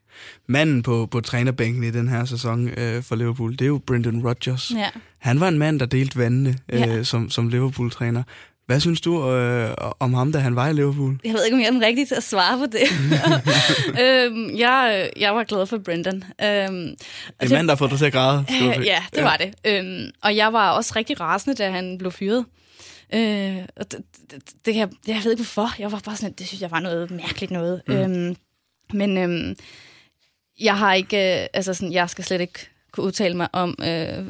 Manden på, på trænerbænken i den her sæson øh, for Liverpool, det er jo Brendan Rodgers. Ja. Han var en mand, der delte vandene øh, Ja. som, som Liverpool-træner. Hvad synes du øh, om ham, da han var i Liverpool? Jeg ved ikke, om jeg er den rigtige til at svare på det. øhm, jeg, jeg var glad for Brendan. Øhm, En mand, der har fået dig til at græde. Øh, ja, det var det. Øhm, og jeg var også rigtig rasende, da han blev fyret. Øh, og det, det, det, jeg, jeg ved ikke hvorfor. Jeg var bare sådan, det synes jeg var noget mærkeligt noget. Mm. Øhm, men øhm, jeg har ikke, øh, altså sådan, jeg skal slet ikke kunne udtale mig om, øh,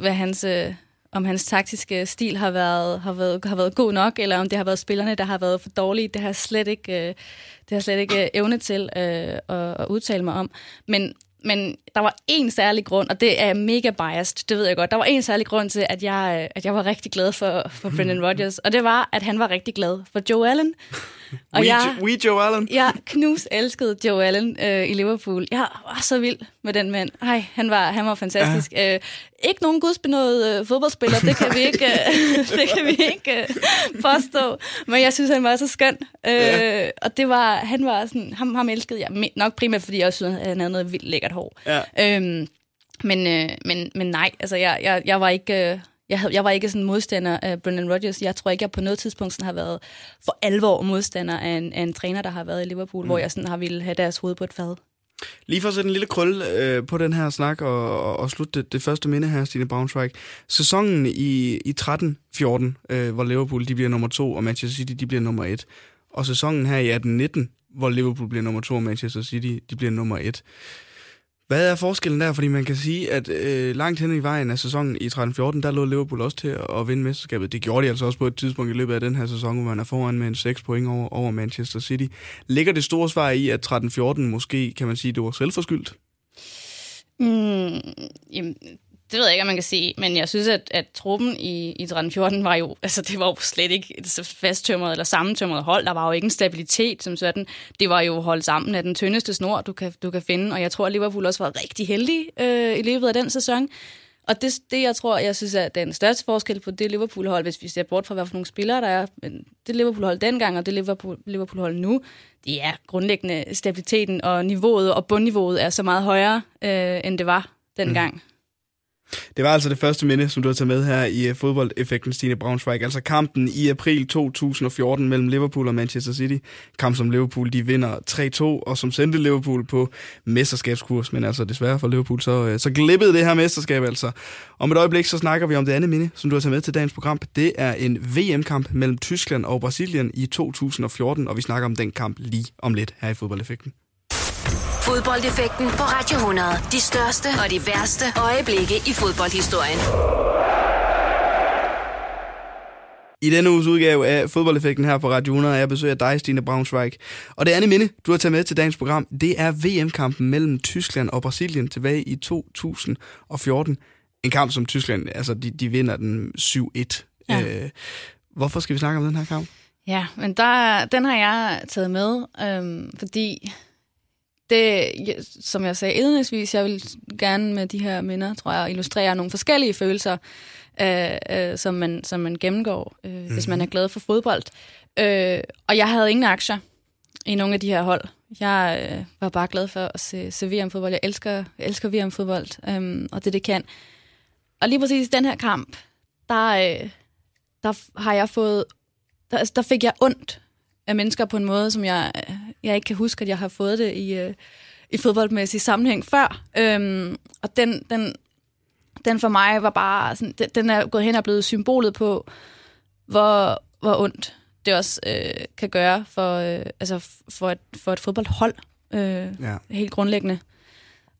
hvad hans, øh, om hans taktiske stil har været, har, været, har været god nok, eller om det har været spillerne, der har været for dårlige. Det har jeg slet ikke, øh, det har jeg slet ikke øh, evne til øh, at, at udtale mig om. Men men der var en særlig grund, og det er mega biased, det ved jeg godt. Der var en særlig grund til, at jeg, øh, at jeg var rigtig glad for, for Brendan Rodgers, og det var, at han var rigtig glad for Joe Allen. Og We, jeg, we Joe Allen. jeg knus elskede Joe Allen øh, i Liverpool. Jeg var så vild med den mand. Ej, han var, han var fantastisk. Ja. Øh, ikke nogen gudsbenået øh, fodboldspiller, det kan vi ikke, øh, det kan vi ikke øh, påstå. Men jeg synes, han var så skøn. Øh, Ja. Og det var, han var sådan, ham, ham elskede jeg nok primært, fordi jeg også synes, han havde noget vildt lækkert hår. Ja. Øhm, men, øh, men, men nej, altså jeg, jeg, jeg var ikke... Øh, jeg, havde, jeg var ikke sådan modstander af Brendan Rodgers. Jeg tror ikke, jeg på noget tidspunkt sådan har været for alvor modstander af en, af en træner, der har været i Liverpool, mm. hvor jeg sådan har ville have deres hoved på et fad. Lige for at sætte en lille krøl øh, på den her snak og, og, og slutte det, det første minde her, Stine Braunschweig. Sæsonen i, i 13-14, øh, hvor Liverpool de bliver nummer to, og Manchester City de bliver nummer et. Og sæsonen her i 18-19, hvor Liverpool bliver nummer to, og Manchester City de bliver nummer et. Hvad er forskellen der? Fordi man kan sige, at øh, langt hen i vejen af sæsonen i 13-14, der lå Liverpool også til at, vinde mesterskabet. Det gjorde de altså også på et tidspunkt i løbet af den her sæson, hvor man er foran med en 6 point over, over Manchester City. Ligger det store svar i, at 13-14 måske, kan man sige, det var selvforskyldt? Mm, jamen, det ved jeg ikke, om man kan sige, men jeg synes, at, at truppen i, i 13-14 var jo, altså det var jo slet ikke et fasttømret eller sammentømret hold. Der var jo ikke en stabilitet som sådan. Det var jo holdt sammen af den tyndeste snor, du kan, du kan finde, og jeg tror, at Liverpool også var rigtig heldig øh, i løbet af den sæson. Og det, det, jeg tror, jeg synes er den største forskel på det Liverpool-hold, hvis vi ser bort fra, hvad for nogle spillere der er, men det Liverpool-hold dengang og det Liverpool- Liverpool-hold nu, det er grundlæggende stabiliteten og niveauet og bundniveauet er så meget højere, øh, end det var dengang. Mm. Det var altså det første minde, som du har taget med her i øh, fodboldeffekten Stine Braunschweig. Altså kampen i april 2014 mellem Liverpool og Manchester City. Kamp som Liverpool de vinder 3-2, og som sendte Liverpool på mesterskabskurs. Men altså desværre for Liverpool, så, øh, så glippede det her mesterskab altså. Om et øjeblik, så snakker vi om det andet minde, som du har taget med til dagens program. Det er en VM-kamp mellem Tyskland og Brasilien i 2014, og vi snakker om den kamp lige om lidt her i fodboldeffekten. Fodboldeffekten på Radio 100. De største og de værste øjeblikke i fodboldhistorien. I denne uges udgave af Fodboldeffekten her på Radio 100 er jeg besøg af dig, Stine Braunschweig. Og det andet minde, du har taget med til dagens program, det er VM-kampen mellem Tyskland og Brasilien tilbage i 2014. En kamp, som Tyskland, altså de, de vinder den 7-1. Ja. Øh, hvorfor skal vi snakke om den her kamp? Ja, men der, den har jeg taget med, øhm, fordi det, som jeg sagde indledningsvis, jeg vil gerne med de her minder, tror jeg, illustrere nogle forskellige følelser, øh, øh, som, man, som man gennemgår, øh, mm-hmm. hvis man er glad for fodbold. Øh, og jeg havde ingen aktier i nogle af de her hold. Jeg øh, var bare glad for at se, se VM-fodbold. Jeg elsker, jeg elsker VM-fodbold, øh, og det det kan. Og lige præcis den her kamp, der, øh, der har jeg fået, der, der fik jeg ondt af mennesker på en måde, som jeg, jeg ikke kan huske, at jeg har fået det i, øh, i fodboldmæssig sammenhæng før. Øhm, og den, den, den for mig var bare, sådan, den, den er gået hen og blevet symbolet på, hvor, hvor ondt det også øh, kan gøre for, øh, altså for, et, for et fodboldhold, øh, ja. helt grundlæggende.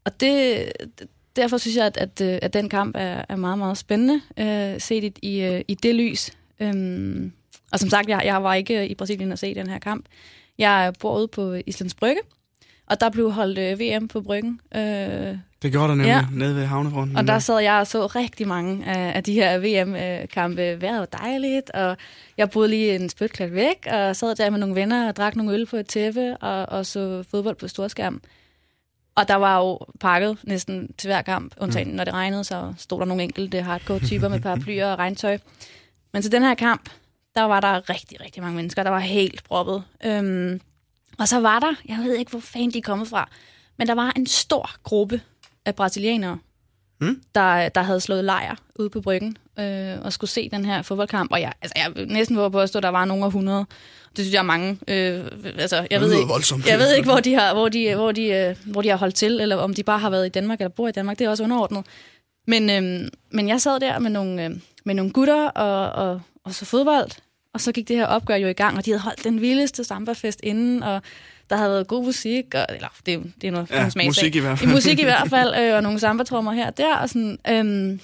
Og det, derfor synes jeg, at, at, øh, at den kamp er, er meget, meget spændende, øh, set i, i, øh, i det lys. Øhm, og som sagt, jeg, jeg var ikke i Brasilien at se den her kamp. Jeg bor ude på Islands Brygge, og der blev holdt øh, VM på Bryggen. Øh, det gjorde der nemlig, ja. nede ved havnefronten. Og der sad jeg og så rigtig mange af, af de her VM-kampe. Vejret var dejligt, og jeg boede lige en spytklat væk, og sad der med nogle venner og drak nogle øl på et tæppe, og, og så fodbold på storskærm. Og der var jo pakket næsten til hver kamp, undtagen mm. når det regnede, så stod der nogle enkelte hardcore-typer med paraplyer og regntøj. Men til den her kamp, der var der rigtig, rigtig mange mennesker, der var helt proppet. Øhm, og så var der, jeg ved ikke, hvor fanden de er kommet fra, men der var en stor gruppe af brasilianere, mm. der, der havde slået lejr ude på bryggen øh, og skulle se den her fodboldkamp. Og jeg, altså, jeg næsten våger på at stå, der var nogen af 100. Det synes jeg er mange. Øh, altså, jeg, ved ikke, jeg ved ikke, hvor de, har, hvor, de, hvor, de, øh, hvor de har holdt til, eller om de bare har været i Danmark eller bor i Danmark. Det er også underordnet. Men, øh, men jeg sad der med nogle, øh, med nogle gutter og, og, og så fodbold, og så gik det her opgør jo i gang, og de havde holdt den vildeste samba-fest inden, og der havde været god musik, og, eller det, det er noget ja, musik i hvert fald. I musik i hvert fald, øh, og nogle samba-trommer her og der, og sådan, øhm,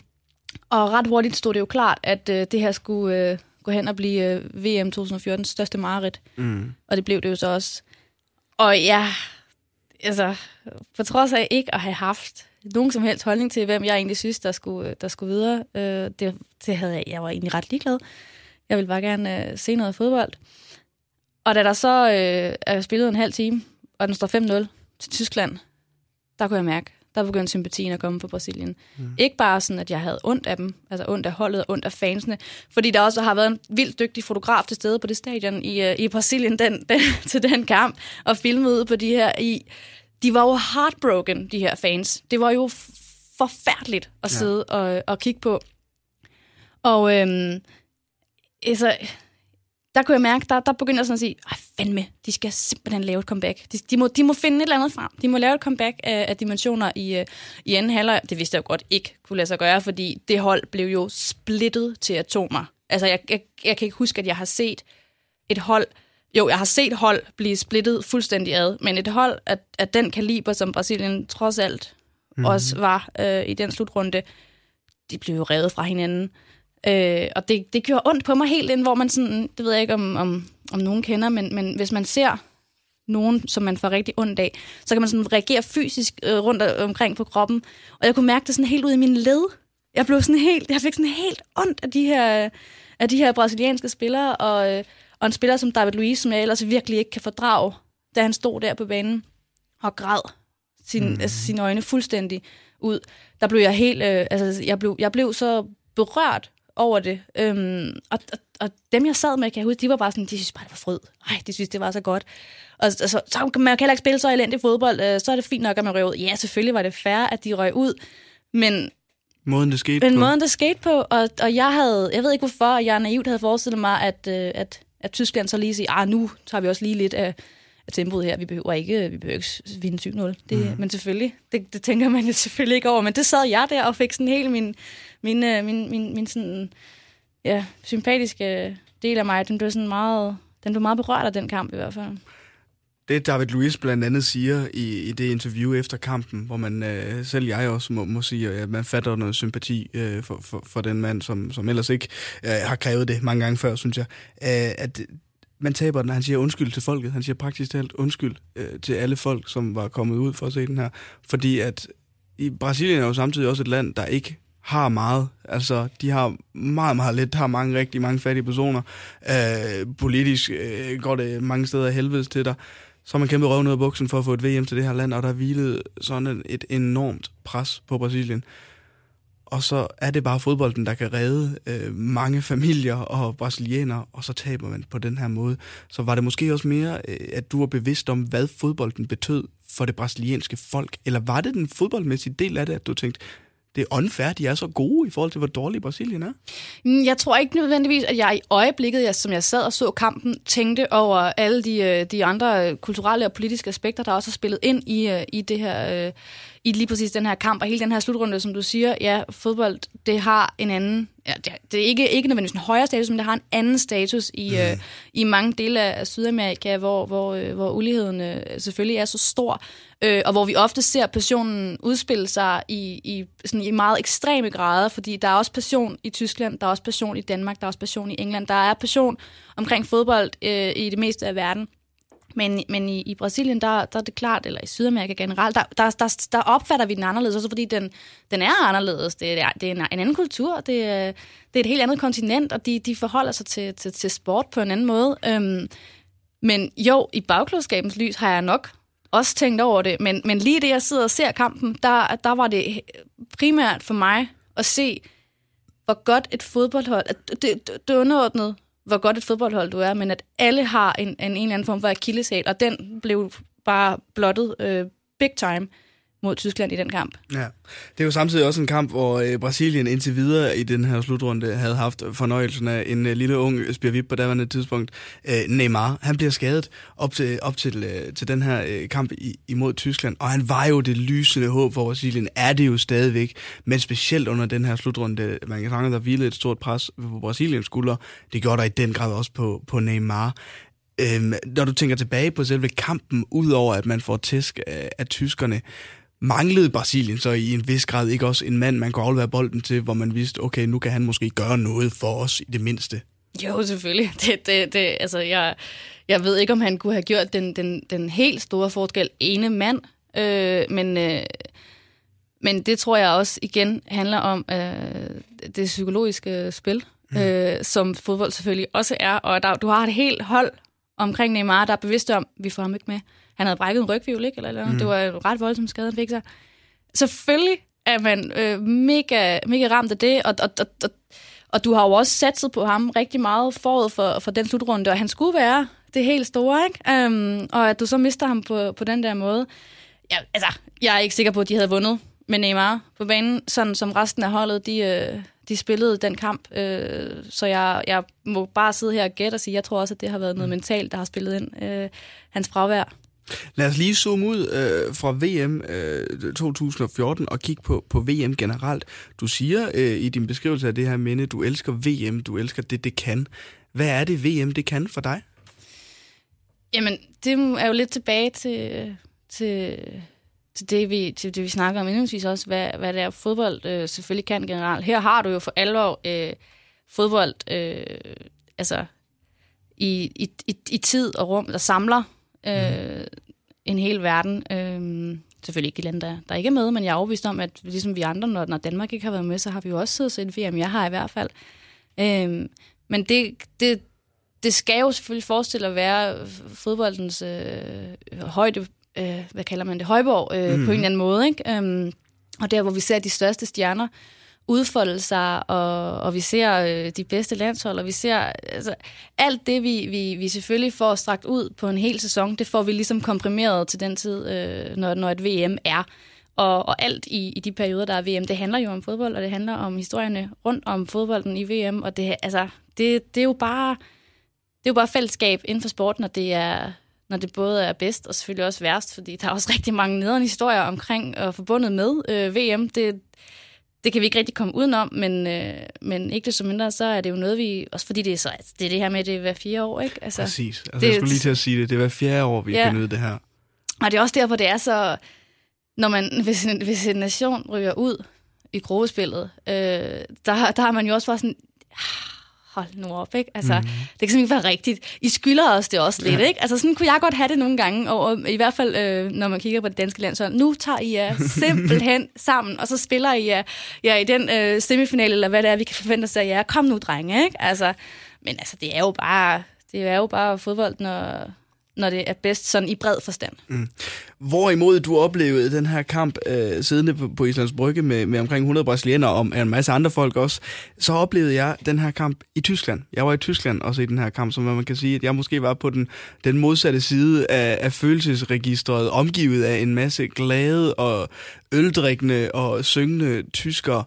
og ret hurtigt stod det jo klart, at øh, det her skulle øh, gå hen og blive øh, VM 2014 største mareridt. Mm. Og det blev det jo så også. Og ja, altså, på trods af ikke at have haft nogen som helst holdning til, hvem jeg egentlig synes, der skulle, der skulle videre, øh, det, det havde jeg, jeg var egentlig ret ligeglad. Jeg ville bare gerne øh, se noget fodbold. Og da der så øh, er spillet en halv time, og den står 5-0 til Tyskland, der kunne jeg mærke, der begyndte sympatien at komme på Brasilien. Mm. Ikke bare sådan, at jeg havde ondt af dem, altså ondt af holdet og ondt af fansene, fordi der også har været en vildt dygtig fotograf til stede på det stadion i, uh, i Brasilien den, den, til den kamp, og filmede på de her i... De var jo heartbroken, de her fans. Det var jo forfærdeligt at sidde ja. og, og kigge på. Og øhm, altså, der kunne jeg mærke, der, der begyndte jeg sådan at sige, ej fandme, de skal simpelthen lave et comeback. De, de, må, de må finde et eller andet frem. De må lave et comeback af, af dimensioner i, uh, i anden halvleg. Det vidste jeg jo godt ikke kunne lade sig gøre, fordi det hold blev jo splittet til atomer. Altså, jeg, jeg, jeg kan ikke huske, at jeg har set et hold... Jo, jeg har set hold blive splittet fuldstændig ad, men et hold af, af den kaliber, som Brasilien trods alt mm. også var uh, i den slutrunde, de blev jo revet fra hinanden. Øh, og det, det gjorde ondt på mig helt ind, hvor man sådan, det ved jeg ikke, om, om, om nogen kender, men, men hvis man ser nogen, som man får rigtig ondt af, så kan man sådan reagere fysisk øh, rundt omkring på kroppen. Og jeg kunne mærke det sådan helt ud i min led. Jeg blev sådan helt, jeg fik sådan helt ondt af de her, af de her brasilianske spillere, og, øh, og en spiller som David Luiz, som jeg ellers virkelig ikke kan fordrage, da han stod der på banen og græd sin, mm. altså, sine øjne fuldstændig ud. Der blev jeg helt, øh, altså jeg blev, jeg blev så berørt over det. Øhm, og, og, og dem, jeg sad med, kan jeg huske, de var bare sådan, de synes bare, det var fryd. Ej, de synes, det var så godt. Og altså, så kan man heller ikke spille så elendig fodbold, øh, så er det fint nok, at man røg ud. Ja, selvfølgelig var det fair, at de røg ud, men Måden, det skete Men på. måden, det skete på, og, og jeg havde, jeg ved ikke hvorfor, jeg naivt havde forestillet mig, at, øh, at, at Tyskland så lige siger, ah, nu tager vi også lige lidt af, af tempoet her, vi behøver ikke, vi behøver ikke vinde 7-0. Det, mm. Men selvfølgelig, det, det, tænker man jo selvfølgelig ikke over, men det sad jeg der og fik sådan helt min, min, min, min, min, min sådan, ja, sympatiske del af mig, den blev sådan meget, den blev meget berørt af den kamp i hvert fald. Det David Luiz blandt andet siger i, i det interview efter kampen, hvor man øh, selv jeg også må, må sige, at man fatter noget sympati øh, for, for, for den mand, som, som ellers ikke øh, har krævet det mange gange før, synes jeg, øh, at man taber den, han siger undskyld til folket. Han siger praktisk talt undskyld øh, til alle folk, som var kommet ud for at se den her. Fordi at i Brasilien er jo samtidig også et land, der ikke har meget. Altså, de har meget, meget lidt. har mange rigtig mange fattige personer. Øh, politisk øh, går det mange steder helvedes til dig. Så har man kæmpet røven ud af buksen for at få et VM til det her land, og der hvilede sådan et enormt pres på Brasilien. Og så er det bare fodbolden, der kan redde øh, mange familier og brasilianere, og så taber man på den her måde. Så var det måske også mere, øh, at du var bevidst om, hvad fodbolden betød for det brasilianske folk? Eller var det den fodboldmæssige del af det, at du tænkte, det er unfair, de er så gode i forhold til, hvor dårlig Brasilien er? Mm, jeg tror ikke nødvendigvis, at jeg i øjeblikket, jeg, som jeg sad og så kampen, tænkte over alle de, øh, de andre kulturelle og politiske aspekter, der også har spillet ind i, øh, i det her, øh, i lige præcis den her kamp, og hele den her slutrunde, som du siger, ja, fodbold, det har en anden, ja, det, det er ikke, ikke nødvendigvis en højere status, men det har en anden status i, mm. øh, i mange dele af Sydamerika, hvor, hvor, øh, hvor uligheden øh, selvfølgelig er så stor, øh, og hvor vi ofte ser passionen udspille sig i, i, sådan i meget ekstreme grader, fordi der er også passion i Tyskland, der er også passion i Danmark, der er også passion i England, der er passion omkring fodbold øh, i det meste af verden. Men, men i, i Brasilien, der, der er det klart, eller i Sydamerika generelt, der, der, der, der opfatter vi den anderledes, også fordi den, den er anderledes. Det er, det er en, en anden kultur, det er, det er et helt andet kontinent, og de, de forholder sig til, til, til sport på en anden måde. Øhm, men jo, i bagklodskabens lys har jeg nok også tænkt over det, men, men lige det, jeg sidder og ser kampen, der, der var det primært for mig at se, hvor godt et fodboldhold, at det, det, det underordnede hvor godt et fodboldhold du er, men at alle har en, en, en eller anden form for akilleshæl, og den blev bare blottet øh, big time mod Tyskland i den kamp. Ja, det er jo samtidig også en kamp, hvor øh, Brasilien indtil videre i den her slutrunde havde haft fornøjelsen af en øh, lille ung spirvip på daværende tidspunkt, øh, Neymar. Han bliver skadet op til, op til, øh, til den her øh, kamp i, imod Tyskland, og han var jo det lysende håb for Brasilien, er det jo stadigvæk, men specielt under den her slutrunde, man kan sige, der hvilede et stort pres på Brasiliens skuldre, det gjorde der i den grad også på, på Neymar. Øhm, når du tænker tilbage på selve kampen, udover at man får tæsk af, af tyskerne, manglede Brasilien så i en vis grad ikke også en mand, man kunne aflevere bolden til, hvor man vidste, okay, nu kan han måske gøre noget for os i det mindste? Jo, selvfølgelig. Det, det, det, altså, jeg, jeg ved ikke, om han kunne have gjort den, den, den helt store forskel ene mand, øh, men, øh, men det tror jeg også igen handler om øh, det psykologiske spil, mm. øh, som fodbold selvfølgelig også er, og der, du har et helt hold omkring Neymar, der er bevidst om, vi får ham ikke med. Han havde brækket en rygvivl, ikke? Eller, eller mm. Det var en ret voldsom skade, han fik sig. Selvfølgelig er man øh, mega, mega ramt af det, og, og, og, og, og du har jo også satset på ham rigtig meget forud for, for den slutrunde, og han skulle være det helt store, ikke? Um, og at du så mister ham på, på den der måde. Ja, altså, jeg er ikke sikker på, at de havde vundet med Neymar på banen, sådan som resten af holdet, de, øh, de spillede den kamp. Øh, så jeg, jeg må bare sidde her og gætte og sige, jeg tror også, at det har været noget mentalt, der har spillet ind. Øh, hans fravær. Lad os lige zoome ud øh, fra VM øh, 2014 og kigge på, på VM generelt. Du siger øh, i din beskrivelse af det her minde, du elsker VM, du elsker det, det kan. Hvad er det VM, det kan for dig? Jamen, det er jo lidt tilbage til, til, til, det, vi, til det, vi snakker om indledningsvis også, hvad, hvad det er, fodbold øh, selvfølgelig kan generelt. Her har du jo for alvor øh, fodbold øh, altså, i, i, i, i tid og rum, der samler øh, mm. en hel verden. Øh, selvfølgelig ikke de lande, der, der ikke er med, men jeg er overbevist om, at ligesom vi andre, når, når Danmark ikke har været med, så har vi jo også siddet set VM. Jeg har i hvert fald. Øh, men det, det, det skal jo selvfølgelig forestille at være fodboldens øh, højde, øh, hvad kalder man det, højborg øh, mm. på en eller anden måde. Ikke? Um, og der, hvor vi ser de største stjerner udfolde sig, og, og vi ser øh, de bedste landshold, og vi ser altså, alt det, vi, vi, vi selvfølgelig får strakt ud på en hel sæson, det får vi ligesom komprimeret til den tid, øh, når, når et VM er. Og, og alt i, i de perioder, der er VM, det handler jo om fodbold, og det handler om historierne rundt om fodbolden i VM, og det, altså, det, det er jo bare det er jo bare fællesskab inden for sporten, når det er når det både er bedst og selvfølgelig også værst, fordi der er også rigtig mange nederen historier omkring og forbundet med øh, VM. Det, det kan vi ikke rigtig komme udenom, men, øh, men ikke desto mindre, så er det jo noget, vi... Også fordi det er, så, altså, det, er det her med, det er hver fire år, ikke? Altså, Præcis. Altså, det, jeg skulle lige til at sige det. Det er hver fjerde år, vi ja. nyde det her. Og det er også derfor, det er så... Når man, hvis, en, hvis en nation ryger ud i gruppespillet, øh, der, der har man jo også bare sådan hold nu op, ikke? Altså, mm. det kan simpelthen ikke være rigtigt. I skylder os det også lidt, ja. ikke? Altså, sådan kunne jeg godt have det nogle gange, og i hvert fald, øh, når man kigger på det danske land, så nu tager I jer simpelthen sammen, og så spiller I jer, jer i den øh, semifinale, eller hvad det er, vi kan forvente os af jer. Kom nu, drenge, ikke? Altså, men altså, det er jo bare, det er jo bare fodbold, når, når det er bedst sådan i bred forstand. Mm. Hvorimod du oplevede den her kamp øh, siddende på, på Islands Brygge med, med omkring 100 brasilianere og en masse andre folk også, så oplevede jeg den her kamp i Tyskland. Jeg var i Tyskland også i den her kamp, så man kan sige, at jeg måske var på den, den modsatte side af, af følelsesregistret, omgivet af en masse glade og øldrikkende og syngende tyskere,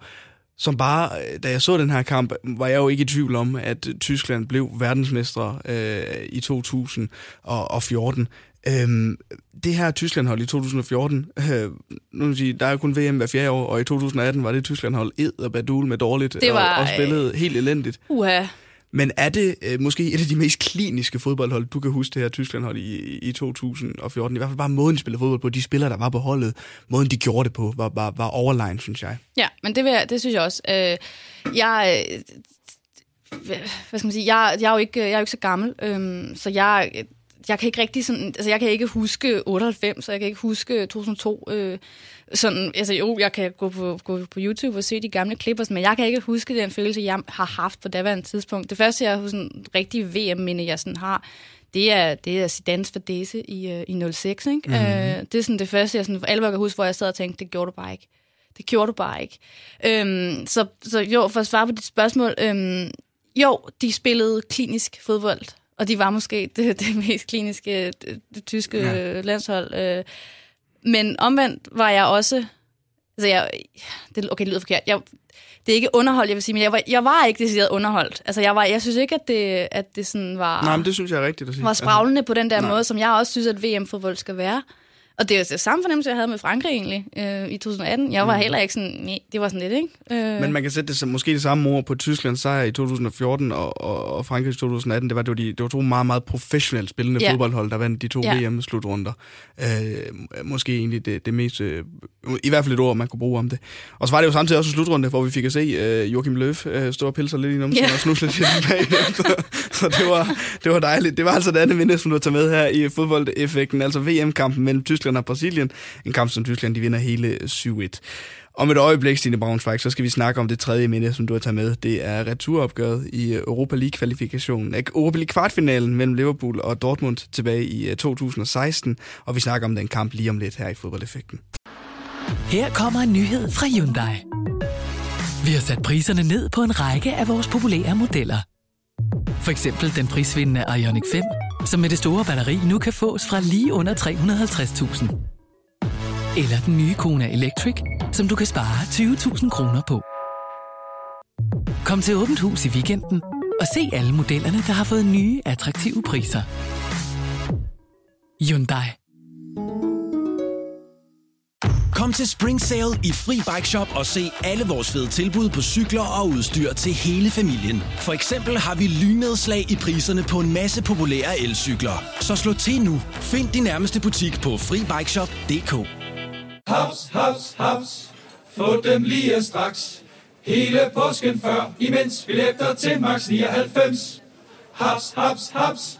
som bare, øh, da jeg så den her kamp, var jeg jo ikke i tvivl om, at Tyskland blev verdensmestre øh, i 2014. Øhm, det her Tyskland-hold i 2014, øh, nu sige, der er kun VM hver fjerde år, og i 2018 var det Tyskland-hold ed og badul med dårligt, det var, og, og spillede helt elendigt. Uha. Men er det øh, måske et af de mest kliniske fodboldhold, du kan huske det her Tyskland-hold i, i 2014? I hvert fald bare måden, de spillede fodbold på. De spillere, der var på holdet, måden de gjorde det på, var, var, var overline, synes jeg. Ja, men det, vil jeg, det synes jeg også. Øh, jeg, øh, hvad skal man sige, jeg, jeg, er jo ikke, jeg er jo ikke så gammel, øhm, så jeg, jeg kan ikke rigtig sådan, altså jeg kan ikke huske 98, så jeg kan ikke huske 2002, øh, sådan, altså jo, jeg kan gå på, gå på YouTube og se de gamle klipper, men jeg kan ikke huske den følelse, jeg har haft på daværende tidspunkt. Det første, jeg sådan rigtig VM-minde, jeg sådan har, det er, det er Zidane's fadese i, uh, i 06, ikke? Mm-hmm. Uh, det er sådan det første, jeg sådan for alvor kan huske, hvor jeg sad og tænkte, det gjorde du bare ikke. Det gjorde du bare ikke. Um, så, så jo, for at svare på dit spørgsmål, um, jo, de spillede klinisk fodbold, og de var måske det, det mest kliniske det, det tyske ja. landshold. Uh, men omvendt var jeg også... Altså jeg, det, okay, det lyder forkert. Jeg, det er ikke underholdt, jeg vil sige, men jeg var, jeg var ikke decideret underholdt. Altså, jeg, var, jeg synes ikke, at det, at det sådan var... Nej, men det synes jeg er rigtigt at sige. Var spraglende altså, på den der nej. måde, som jeg også synes, at VM-fodbold skal være. Og det er det samme fornemmelse, jeg havde med Frankrig egentlig øh, i 2018. Jeg var mm. heller ikke sådan, nej, det var sådan lidt, ikke? Øh. Men man kan sætte det som, måske det samme ord på Tysklands sejr i 2014 og, og, og Frankrig i 2018. Det var, det, var de, det var to meget, meget professionelt spillende ja. fodboldhold, der vandt de to ja. VM-slutrunder. Øh, måske egentlig det, det mest, øh, i hvert fald et ord, man kunne bruge om det. Og så var det jo samtidig også en slutrunde, hvor vi fik at se øh, Joachim Löw øh, stå og pille sig lidt i numsen yeah. og snusle lidt bagefter. så det var, det var dejligt. Det var altså det andet minde, som du tager med her i fodboldeffekten, altså VM-kampen mellem Tyskland Tyskland og Brasilien. En kamp, som Tyskland de vinder hele 7-1. Om et øjeblik, Stine Braunschweig, så skal vi snakke om det tredje minde, som du har taget med. Det er returopgøret i Europa League-kvalifikationen. Europa League-kvartfinalen mellem Liverpool og Dortmund tilbage i øh, 2016. Og vi snakker om den kamp lige om lidt her i Fodboldeffekten. Her kommer en nyhed fra Hyundai. Vi har sat priserne ned på en række af vores populære modeller. For eksempel den prisvindende Ioniq 5, som med det store batteri nu kan fås fra lige under 350.000. Eller den nye Kona Electric, som du kan spare 20.000 kroner på. Kom til Åbent Hus i weekenden og se alle modellerne, der har fået nye, attraktive priser. Hyundai. Kom til Spring Sale i Fri Bike Shop og se alle vores fede tilbud på cykler og udstyr til hele familien. For eksempel har vi lynedslag i priserne på en masse populære elcykler. Så slå til nu. Find din nærmeste butik på FriBikeShop.dk Haps, haps, haps. Få dem lige straks. Hele påsken før, imens billetter til max 99. Haps, haps, haps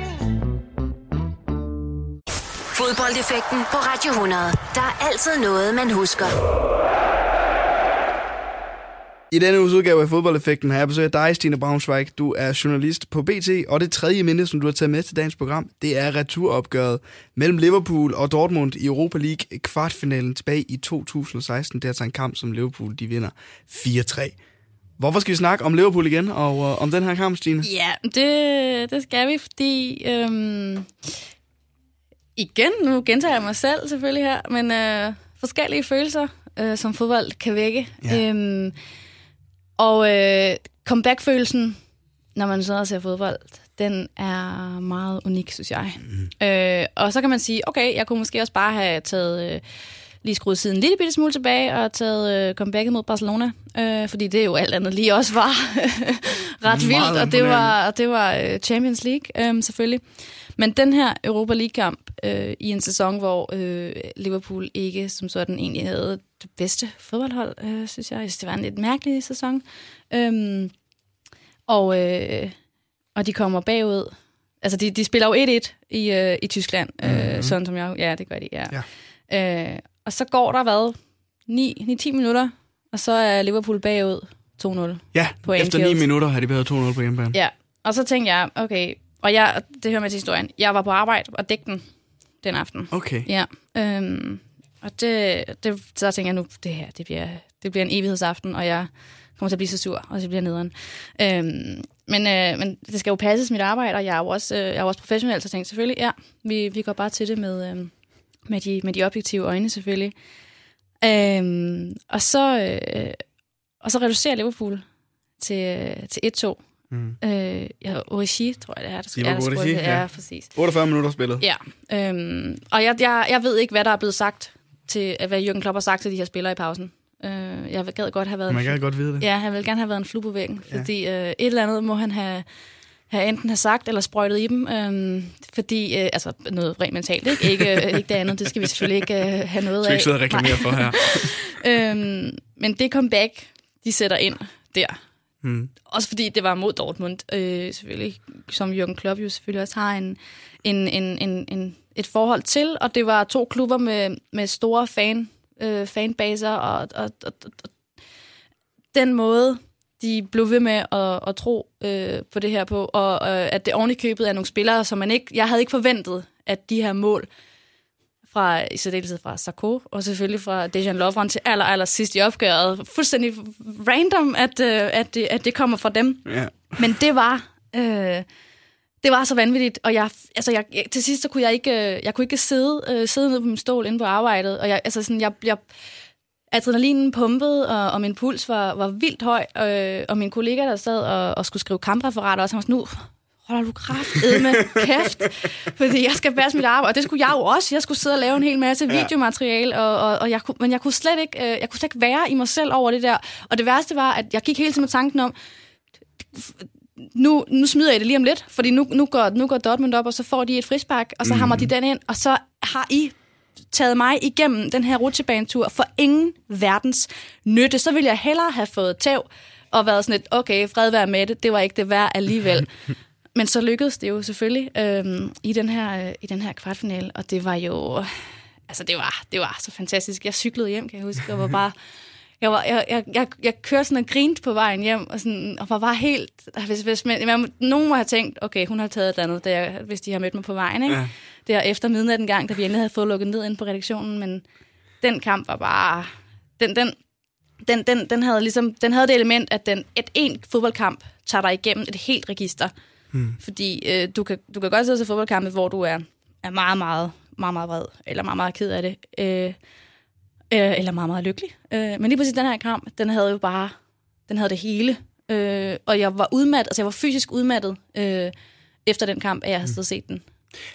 Fodboldeffekten på Radio 100. Der er altid noget, man husker. I denne uges udgave af Fodboldeffekten har jeg besøgt dig, Stine Braunschweig. Du er journalist på BT, og det tredje minde, som du har taget med til dagens program, det er returopgøret mellem Liverpool og Dortmund i Europa League kvartfinalen tilbage i 2016. Det er altså en kamp, som Liverpool de vinder 4-3. Hvorfor skal vi snakke om Liverpool igen, og uh, om den her kamp, Stine? Ja, det, det skal vi, fordi... Øhm, igen, nu gentager jeg mig selv selvfølgelig her, men øh, forskellige følelser, øh, som fodbold kan vække. Ja. Øhm, og øh, comeback-følelsen, når man sidder og ser fodbold, den er meget unik, synes jeg. Mm. Øh, og så kan man sige, okay, jeg kunne måske også bare have taget... Øh, lige skruet siden en lille bitte smule tilbage og taget øh, comebacket mod Barcelona, øh, fordi det jo alt andet lige også var ret vildt, og det var, og det var øh, Champions League øh, selvfølgelig. Men den her Europa League-kamp øh, i en sæson, hvor øh, Liverpool ikke som sådan egentlig havde det bedste fodboldhold, øh, synes jeg. Det var en lidt mærkelig sæson. Øhm, og, øh, og de kommer bagud. Altså, de, de spiller jo 1-1 i, øh, i Tyskland, øh, mm-hmm. sådan som jeg... Ja, det gør de, ja. ja. Øh, og så går der, hvad? 9-10 minutter, og så er Liverpool bagud 2-0. Ja, på efter 9 minutter har de bagud 2-0 på hjemmebane. Ja, og så tænkte jeg, okay, og jeg, det hører med til historien, jeg var på arbejde og dækte den den aften. Okay. Ja, øhm, og det, det, så tænker jeg nu, det her, det bliver, det bliver en evighedsaften, og jeg kommer til at blive så sur, og så bliver nederen. Øhm, men, øh, men det skal jo passes mit arbejde, og jeg er jo også, øh, jeg er også professionel, så jeg tænkte selvfølgelig, ja, vi, vi går bare til det med, øh, med, de, med de objektive øjne selvfølgelig. Øhm, og, så, øh, og så reducerer Liverpool til, til 1-2. Mm. Øh, ja, Origi, tror jeg, det er. Der skal, Origi, Origi, ja. ja, præcis. 48 minutter spillet. Ja, øhm, og jeg, jeg, jeg ved ikke, hvad der er blevet sagt, til, hvad Jürgen Klopp har sagt til de her spillere i pausen. Øh, jeg gad godt have været... Man kan godt vide det. Ja, han vil gerne have været en flue på væggen, ja. fordi øh, et eller andet må han have, have enten have sagt eller sprøjtet i dem, øh, fordi, øh, altså noget rent mentalt, ikke? Ikke, øh, ikke det andet, det skal vi selvfølgelig ikke øh, have noget af. Skal ikke sidde og reklamere for her. øhm, men det comeback, de sætter ind der, Mm. Også fordi det var mod Dortmund, øh, selvfølgelig, som Jürgen Klopp jo selvfølgelig også har en, en, en, en, en, et forhold til, og det var to klubber med, med store fan, øh, fanbaser, og, og, og, og den måde, de blev ved med at, at tro øh, på det her på, og øh, at det ordentligt købet af nogle spillere, som man ikke, jeg havde ikke forventet, at de her mål, fra, i særdeleshed fra Sarko, og selvfølgelig fra Dejan Lovren til aller, aller sidst i opgøret. Fuldstændig random, at, øh, at, det, at det kommer fra dem. Ja. Men det var... Øh, det var så vanvittigt, og jeg, altså jeg, til sidst så kunne jeg ikke, øh, jeg kunne ikke sidde, øh, sidde nede på min stol inde på arbejdet, og jeg, altså sådan, jeg, jeg, adrenalinen pumpede, og, og min puls var, var vildt høj, øh, og min kollega, der sad og, og skulle skrive kampreferater, også, han var sådan, nu, holder du kraft med kæft, fordi jeg skal passe mit arbejde, og det skulle jeg jo også. Jeg skulle sidde og lave en hel masse ja. videomateriale, og, og, og jeg kunne, men jeg kunne, slet ikke, øh, jeg kunne slet ikke være i mig selv over det der. Og det værste var, at jeg gik hele tiden med tanken om, nu, nu smider jeg det lige om lidt, fordi nu, nu, går, nu går Dortmund op, og så får de et frispark, og så mm. hammer de den ind, og så har I taget mig igennem den her rutsjebanetur for ingen verdens nytte. Så ville jeg hellere have fået tæv og været sådan lidt, okay, fred være med det, det var ikke det værd alligevel. Men så lykkedes det jo selvfølgelig øhm, i, den her, øh, i den her kvartfinale, og det var jo... Altså, det var, det var så fantastisk. Jeg cyklede hjem, kan jeg huske, og var bare... Jeg, var, jeg, jeg, jeg, jeg kørte sådan og grinte på vejen hjem, og, sådan, og var bare helt... Hvis, hvis man, man, nogen må have tænkt, okay, hun har taget et andet, der, hvis de har mødt mig på vejen, ikke? Ja. Det er efter midnat en gang, da vi endelig havde fået lukket ned ind på redaktionen, men den kamp var bare... Den, den, den, den, den, havde ligesom, den havde det element, at den, et en fodboldkamp tager dig igennem et helt register. Mm. Fordi øh, du, kan, du kan godt sidde til fodboldkampe, hvor du er, er meget, meget, meget, meget vred, eller meget, meget ked af det, øh, øh, eller meget, meget lykkelig. Øh, men lige præcis den her kamp, den havde jo bare, den havde det hele. Øh, og jeg var udmattet, altså jeg var fysisk udmattet øh, efter den kamp, at jeg havde mm. set den.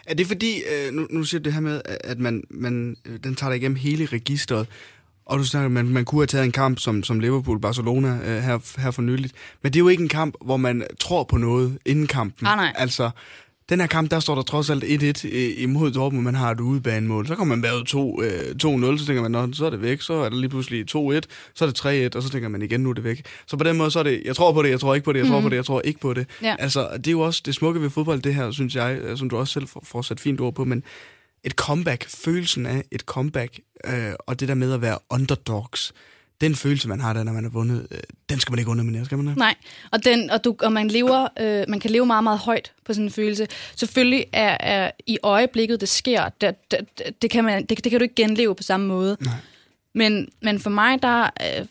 Er det fordi, øh, nu, nu siger du det her med, at man, man, den tager dig igennem hele registret, og du snakker, man, man kunne have taget en kamp som, som Liverpool-Barcelona øh, her, her for nyligt. Men det er jo ikke en kamp, hvor man tror på noget inden kampen. Ah, nej. Altså, den her kamp, der står der trods alt 1-1 imod Dortmund, man har et udebanemål. Så kommer man bag 2-0, øh, så tænker man, så er det væk, så er der lige pludselig 2-1, så er det 3-1, og så tænker man igen, nu er det væk. Så på den måde, så er det, jeg tror på det, jeg tror ikke på det, jeg tror på det, jeg tror ikke på det. Ja. Altså, det er jo også det smukke ved fodbold, det her, synes jeg, øh, som du også selv får, får sat fint ord på, men et comeback, følelsen af et comeback, øh, og det der med at være underdogs, den følelse, man har der, når man har vundet, øh, den skal man ikke underminere, skal man det? Nej, og, den, og, du, og man, lever, øh, man kan leve meget, meget højt på sådan en følelse. Selvfølgelig er, er i øjeblikket, det sker, det, det, det, kan man, det, det kan du ikke genleve på samme måde. Nej. Men, men for mig, der øh,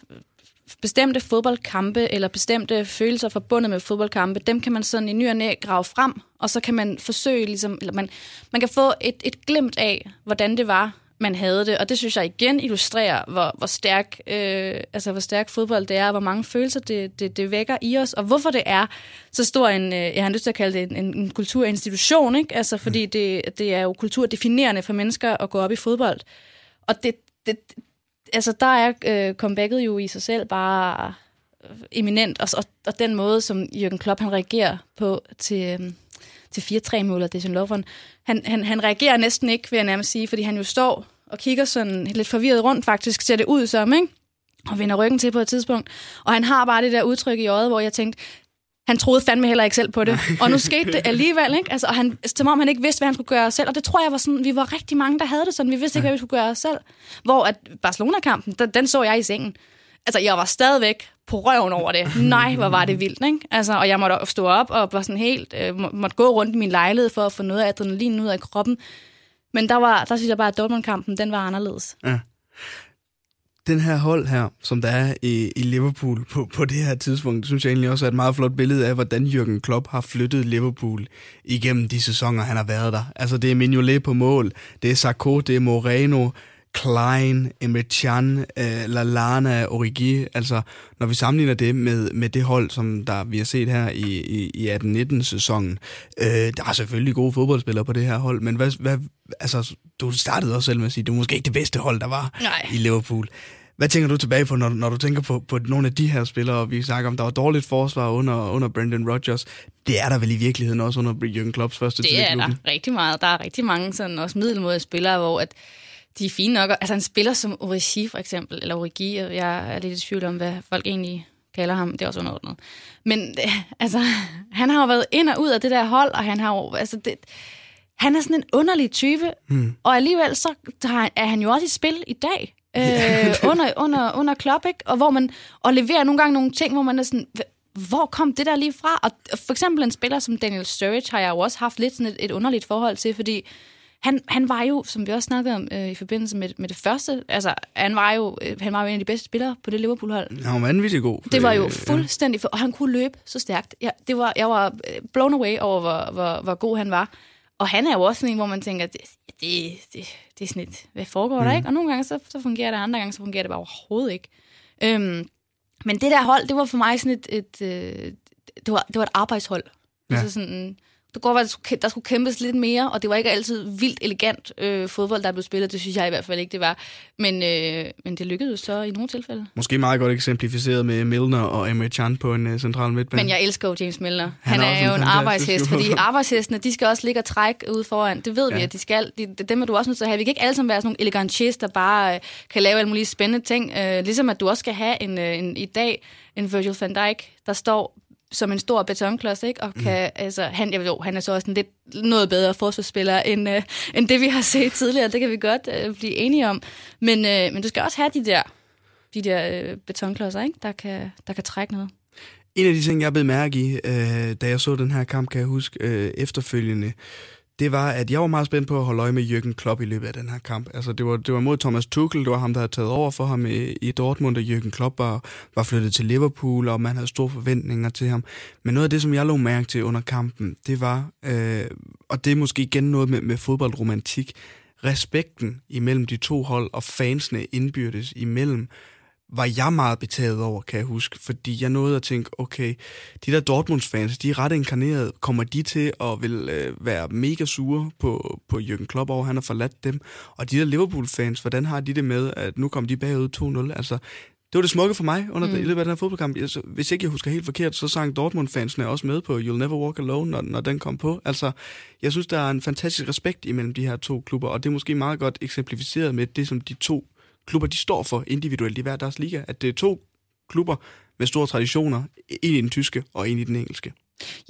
bestemte fodboldkampe eller bestemte følelser forbundet med fodboldkampe, dem kan man sådan i ny og næ grave frem, og så kan man forsøge, ligesom, eller man, man kan få et, et glimt af, hvordan det var, man havde det. Og det synes jeg igen illustrerer, hvor, hvor, stærk, øh, altså, hvor stærk fodbold det er, og hvor mange følelser det, det, det vækker i os, og hvorfor det er så stor en, øh, jeg har lyst til at kalde det en, en, en kulturinstitution, ikke? Altså, fordi det, det er jo kulturdefinerende for mennesker at gå op i fodbold. Og det, det, altså, der er øh, comebacket jo i sig selv bare øh, eminent, og, og, og den måde, som Jürgen Klopp han reagerer på til, øh, til 4-3-målet, det er sin Lovren, han, han, han reagerer næsten ikke, vil jeg nærmest sige, fordi han jo står og kigger sådan lidt forvirret rundt, faktisk ser det ud som, ikke? Og vender ryggen til på et tidspunkt. Og han har bare det der udtryk i øjet, hvor jeg tænkte, han troede fandme heller ikke selv på det. Og nu skete det alligevel, ikke? Altså, og han, som om han ikke vidste, hvad han skulle gøre selv. Og det tror jeg var sådan, vi var rigtig mange, der havde det sådan. Vi vidste ikke, hvad vi skulle gøre selv. Hvor at Barcelona-kampen, den, den så jeg i sengen. Altså, jeg var stadigvæk på røven over det. Nej, hvor var det vildt, ikke? Altså, og jeg måtte stå op og var sådan helt, øh, må, måtte gå rundt i min lejlighed for at få noget af adrenalin ud af kroppen. Men der, var, der synes jeg bare, at Dortmund-kampen, den var anderledes. Ja. Den her hold her, som der er i, i Liverpool på, på det her tidspunkt, det synes jeg egentlig også er et meget flot billede af, hvordan Jürgen Klopp har flyttet Liverpool igennem de sæsoner, han har været der. Altså, det er Mignolet på mål, det er Sarko, det er Moreno, Klein, Emre Can, uh, Lalana, Origi, altså når vi sammenligner det med, med det hold, som der vi har set her i, i, i 18-19 sæsonen, uh, der er selvfølgelig gode fodboldspillere på det her hold, men hvad, hvad, altså, du startede også selv med at sige, det er måske ikke det bedste hold, der var Nej. i Liverpool. Hvad tænker du tilbage på, når, når du tænker på, på nogle af de her spillere, og vi snakker om, der var dårligt forsvar under, under Brendan Rodgers. Det er der vel i virkeligheden også under Jürgen Klopps første tid Det er der rigtig meget. Der er rigtig mange sådan også middelmåde spillere, hvor at de er fine nok. Altså en spiller som Origi for eksempel, eller Origi, jeg er lidt i tvivl om, hvad folk egentlig kalder ham. Det er også underordnet. Men altså, han har jo været ind og ud af det der hold, og han har jo, altså det, han er sådan en underlig type, Hmm. og alligevel så er han jo også i spil i dag. Øh, under, under, under Klopp, ikke? Og hvor man og leverer nogle gange nogle ting, hvor man er sådan, "Hva- hvor kom det der lige fra? Og for eksempel en spiller som Daniel Sturridge har jeg jo også haft lidt sådan et, et underligt forhold til, fordi han, han var jo, som vi også snakkede om øh, i forbindelse med, med det første, altså han var, jo, øh, han var jo en af de bedste spillere på det Liverpool-hold. Han var vanvittig god. Det var jo Øh, fuldstændig, for, og han kunne løbe så stærkt. Jeg, det var, jeg var øh, blown away over, hvor, hvor, hvor god han var. Og han er jo også sådan en, hvor man tænker, det, det, det, det er sådan et, hvad foregår mm. der, ikke? Og nogle gange så, så fungerer det, andre gange så fungerer det bare overhovedet ikke. Øhm, men det der hold, det var for mig sådan et, et øh, det, var, det var et arbejdshold. Ja. Ja. Altså sådan, det kunne godt være, at der skulle, der skulle kæmpes lidt mere, og det var ikke altid vildt elegant øh, fodbold, der blev spillet. Det synes jeg i hvert fald ikke, det var. Men, øh, men det lykkedes så i nogle tilfælde. Måske meget godt eksemplificeret med Milner og Emre Can på en uh, central midtbane. Men jeg elsker jo James Milner. Han Han, er er, en jo en fantastisk arbejdshest, fordi arbejdshestene, de skal også ligge og trække ud foran. Det ved vi, Ja. at de skal. De, dem er du også nødt til at have. Vi kan ikke alle sammen være sådan nogle elegantister, der bare øh, kan lave alle mulige spændende ting. Øh, ligesom at du også skal have en, øh, en, i dag en Virgil van Dijk, der står som en stor betonklods, ikke? Og kan, mm. altså, han, jeg jo, han er så også en lidt noget bedre forsvarsspiller, end, øh, end det, vi har set tidligere. Det kan vi godt øh, blive enige om. Men, øh, men du skal også have de der, de der øh, betonklodser, ikke? Der, kan, der kan trække noget. En af de ting, jeg blev mærke i, øh, da jeg så den her kamp, kan jeg huske øh, efterfølgende, det var, at jeg var meget spændt på at holde øje med Jürgen Klopp i løbet af den her kamp. Altså, det var, det var mod Thomas Tuchel, det var ham, der havde taget over for ham i, i Dortmund, og Jürgen Klopp var, var flyttet til Liverpool, og man havde store forventninger til ham. Men noget af det, som jeg lå mærke til under kampen, det var, øh, og det er måske igen noget med, med fodboldromantik, respekten imellem de to hold og fansene indbyrdes imellem, var jeg meget betaget over, kan jeg huske. Fordi jeg nåede at tænke, okay, de der Dortmunds-fans, de er ret inkarnerede. Kommer de til at vil øh, være mega sure på, på Jürgen Klopp over, han har forladt dem? Og de der Liverpool-fans, hvordan har de det med, at nu kommer de bagud 2-0? Altså, det var det smukke for mig under. Mm. i løbet af den her fodboldkamp. Altså, hvis ikke jeg husker helt forkert, så sang Dortmund-fansene også med på You'll Never Walk Alone, når, når den kom på. Altså, jeg synes, der er en fantastisk respekt imellem de her to klubber, og det er måske meget godt eksemplificeret med det, som de to klubber, de står for individuelt i hver deres liga. At det er to klubber med store traditioner, en i den tyske og en i den engelske.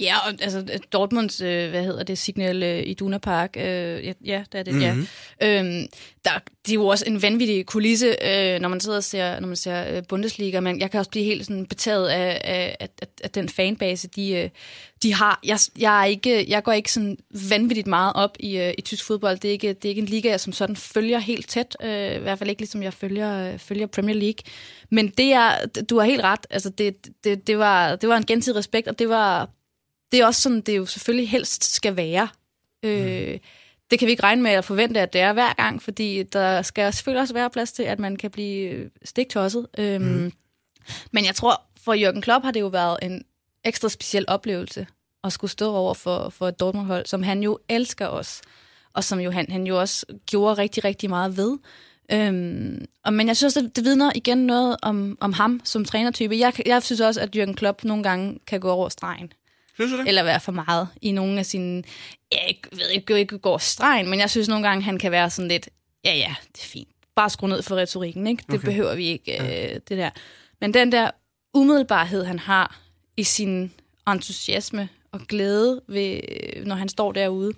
Ja, og altså Dortmunds, øh, hvad hedder det, Signal øh, i Duna Park, øh, ja, ja, det er det, mm-hmm. ja. Øhm, der, det er jo også en vanvittig kulisse, øh, når man sidder og ser, når man ser øh, Bundesliga, men jeg kan også blive helt sådan betaget af, af, af, af, af den fanbase, de, øh, de har. Jeg, jeg, er ikke, jeg går ikke sådan vanvittigt meget op i, øh, i tysk fodbold. Det er, ikke, det er ikke en liga, jeg som sådan følger helt tæt, øh, i hvert fald ikke ligesom jeg følger, øh, følger Premier League. Men det er, du har helt ret, altså det, det, det, var, det var en gensidig respekt, og det var det er også sådan, det jo selvfølgelig helst skal være. Øh, mm. Det kan vi ikke regne med at forvente, at det er hver gang, fordi der skal selvfølgelig også være plads til, at man kan blive stiktosset. Øh, mm. Men jeg tror, for Jørgen Klopp har det jo været en ekstra speciel oplevelse at skulle stå over for, for et Dortmund-hold, som han jo elsker os, og som jo han, han jo også gjorde rigtig, rigtig meget ved. Øhm, og, men jeg synes, det, det vidner igen noget om, om ham som trænertype. Jeg, jeg synes også, at Jürgen Klopp nogle gange kan gå over stregen. Synes du det? Eller være for meget i nogle af sine... Jeg ved ikke, ikke går stregen, men jeg synes nogle gange, han kan være sådan lidt... Ja, ja, det er fint. Bare skru ned for retorikken, ikke? Det okay. behøver vi ikke, ja. øh, det der. Men den der umiddelbarhed, han har i sin entusiasme og glæde, ved, når han står derude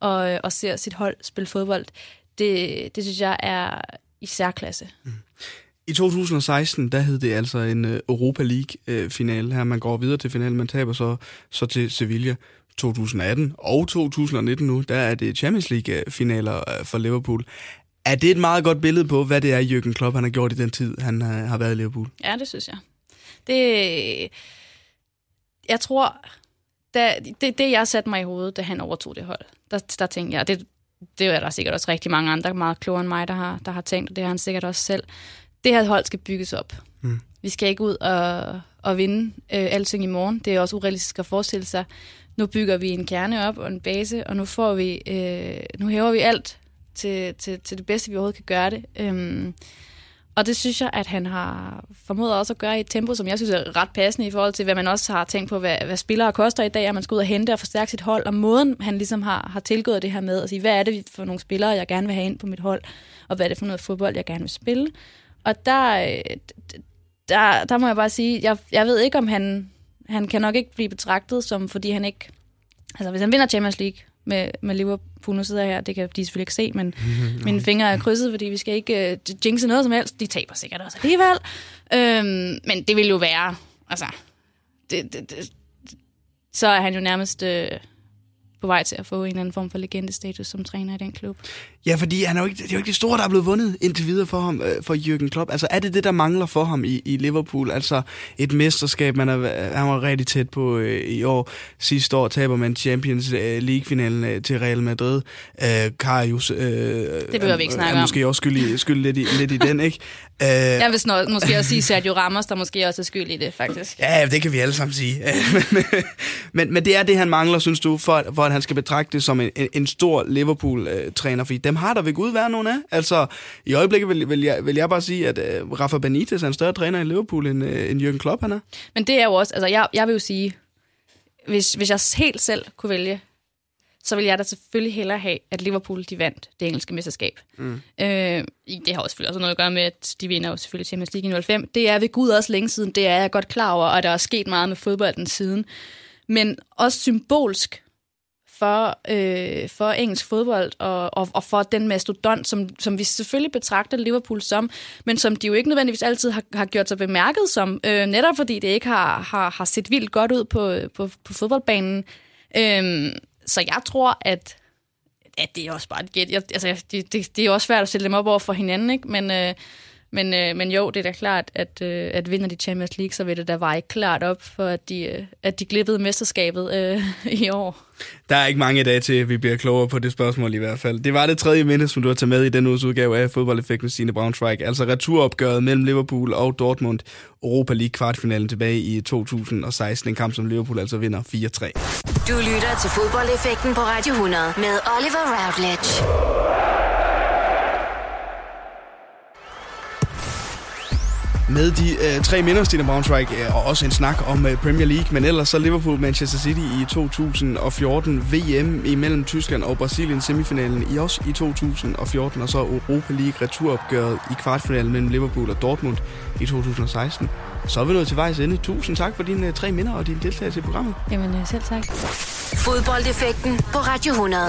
og, og ser sit hold spille fodbold, det, det synes jeg er i særklasse. Mm. I 2016, der hed det altså en øh, Europa League-finale øh, her. Man går videre til finalen, man taber så, så til Sevilla. 2018 og 2019 nu, der er det Champions League-finaler øh, for Liverpool. Er det et meget godt billede på, hvad det er, Jürgen Klopp han har gjort i den tid, han har været i Liverpool? Ja, det synes jeg. Det, jeg tror, da, det, det jeg satte mig i hovedet, da han overtog det hold, der, der tænkte jeg, det, det er der sikkert også rigtig mange andre meget klogere end mig, der har, der har tænkt, og det har han sikkert også selv det her hold skal bygges op. Mm. Vi skal ikke ud og, og vinde øh, alting i morgen. Det er også urealistisk at forestille sig. Nu bygger vi en kerne op og en base, og nu får vi, øh, nu hæver vi alt til, til, til det bedste, vi overhovedet kan gøre det. Øhm, og det synes jeg, at han har formået også at gøre i et tempo, som jeg synes er ret passende i forhold til, hvad man også har tænkt på, hvad, hvad spillere koster i dag, at man skal ud og hente og forstærke sit hold, og måden han ligesom har, har tilgået det her med, at sige, hvad er det for nogle spillere, jeg gerne vil have ind på mit hold, og hvad er det for noget fodbold, jeg gerne vil spille. Og der, øh, der, der må jeg bare sige, jeg, jeg ved ikke, om han, han kan nok ikke blive betragtet som, fordi han ikke... Altså, hvis han vinder Champions League med, med Liverpool, nu sidder jeg her, det kan de selvfølgelig ikke se, men mine fingre er krydset, fordi vi skal ikke uh, jinxe noget som helst. De taber sikkert også alligevel. Øhm, men det vil jo være... Altså, det, det, det, så er han jo nærmest... Øh, på vej til at få en eller anden form for legendestatus som træner i den klub. Ja, fordi han er jo ikke, det er jo ikke det store, der er blevet vundet indtil videre for ham, øh, for Jürgen Klopp. Altså er det det, der mangler for ham i, i Liverpool? Altså et mesterskab, man er, han var rigtig tæt på øh, i år. Sidste år taber man Champions øh, League-finalen øh, til Real Madrid. Øh, Karius øh, det behøver vi ikke snakke om. måske også skyld i, skyld lidt, i, lidt i den, ikke? Øh, jeg vil snart, måske også sige Sergio Ramos, der måske også er skyld i det, faktisk. Ja, det kan vi alle sammen sige. men, men, men det er det, han mangler, synes du, for, for at han skal betragtes som en, en, en stor Liverpool-træner, fordi dem har der ved Gud været nogen af. Altså, i øjeblikket vil, vil, jeg, vil jeg bare sige, at uh, Rafa Benitez er en større træner i Liverpool, end, uh, end Jürgen Klopp han er. Men det er jo også, altså jeg, jeg vil jo sige, hvis, hvis jeg helt selv kunne vælge, så vil jeg da selvfølgelig hellere have, at Liverpool de vandt det engelske mesterskab. Mm. Øh, det har også selvfølgelig også noget at gøre med, at de vinder jo selvfølgelig Champions League i 05. Det er ved Gud også længe siden, det er jeg godt klar over, og der er sket meget med fodbolden siden. Men også symbolsk for, øh, for engelsk fodbold og, og, og for den mastodont, som, som vi selvfølgelig betragter Liverpool som, men som de jo ikke nødvendigvis altid har, har gjort sig bemærket som, øh, netop fordi det ikke har, har, har set vildt godt ud på, på, på fodboldbanen. Øh, så jeg tror, at, at det er også bare et gæt. Jeg, altså, det, det, det er også svært at sætte dem op over for hinanden, ikke? men... Øh, men, øh, men jo, det er da klart, at, øh, at vinder de Champions League, så vil det da veje klart op for, at de, øh, at de glippede mesterskabet øh, i år. Der er ikke mange dage til, at vi bliver klogere på det spørgsmål i hvert fald. Det var det tredje minde, som du har taget med i den uges udgave af Fodboldeffekt med Stine Braunschweig. Altså returopgøret mellem Liverpool og Dortmund. Europa League kvartfinalen tilbage i 2016. En kamp, som Liverpool altså vinder 4-3. Du lytter til Fodboldeffekten på Radio 100 med Oliver Routledge. Med de øh, tre minder, Stine Braunschweig, øh, og også en snak om øh, Premier League. Men ellers så Liverpool-Manchester City i 2014, VM imellem Tyskland og Brasilien semifinalen i også i 2014, og så Europa League returopgøret i kvartfinalen mellem Liverpool og Dortmund i 2016. Så er vi nået til vejs ende. Tusind tak for dine øh, tre minder og din deltagelse i programmet. Jamen, øh, selv tak. Fodboldeffekten på Radio 100.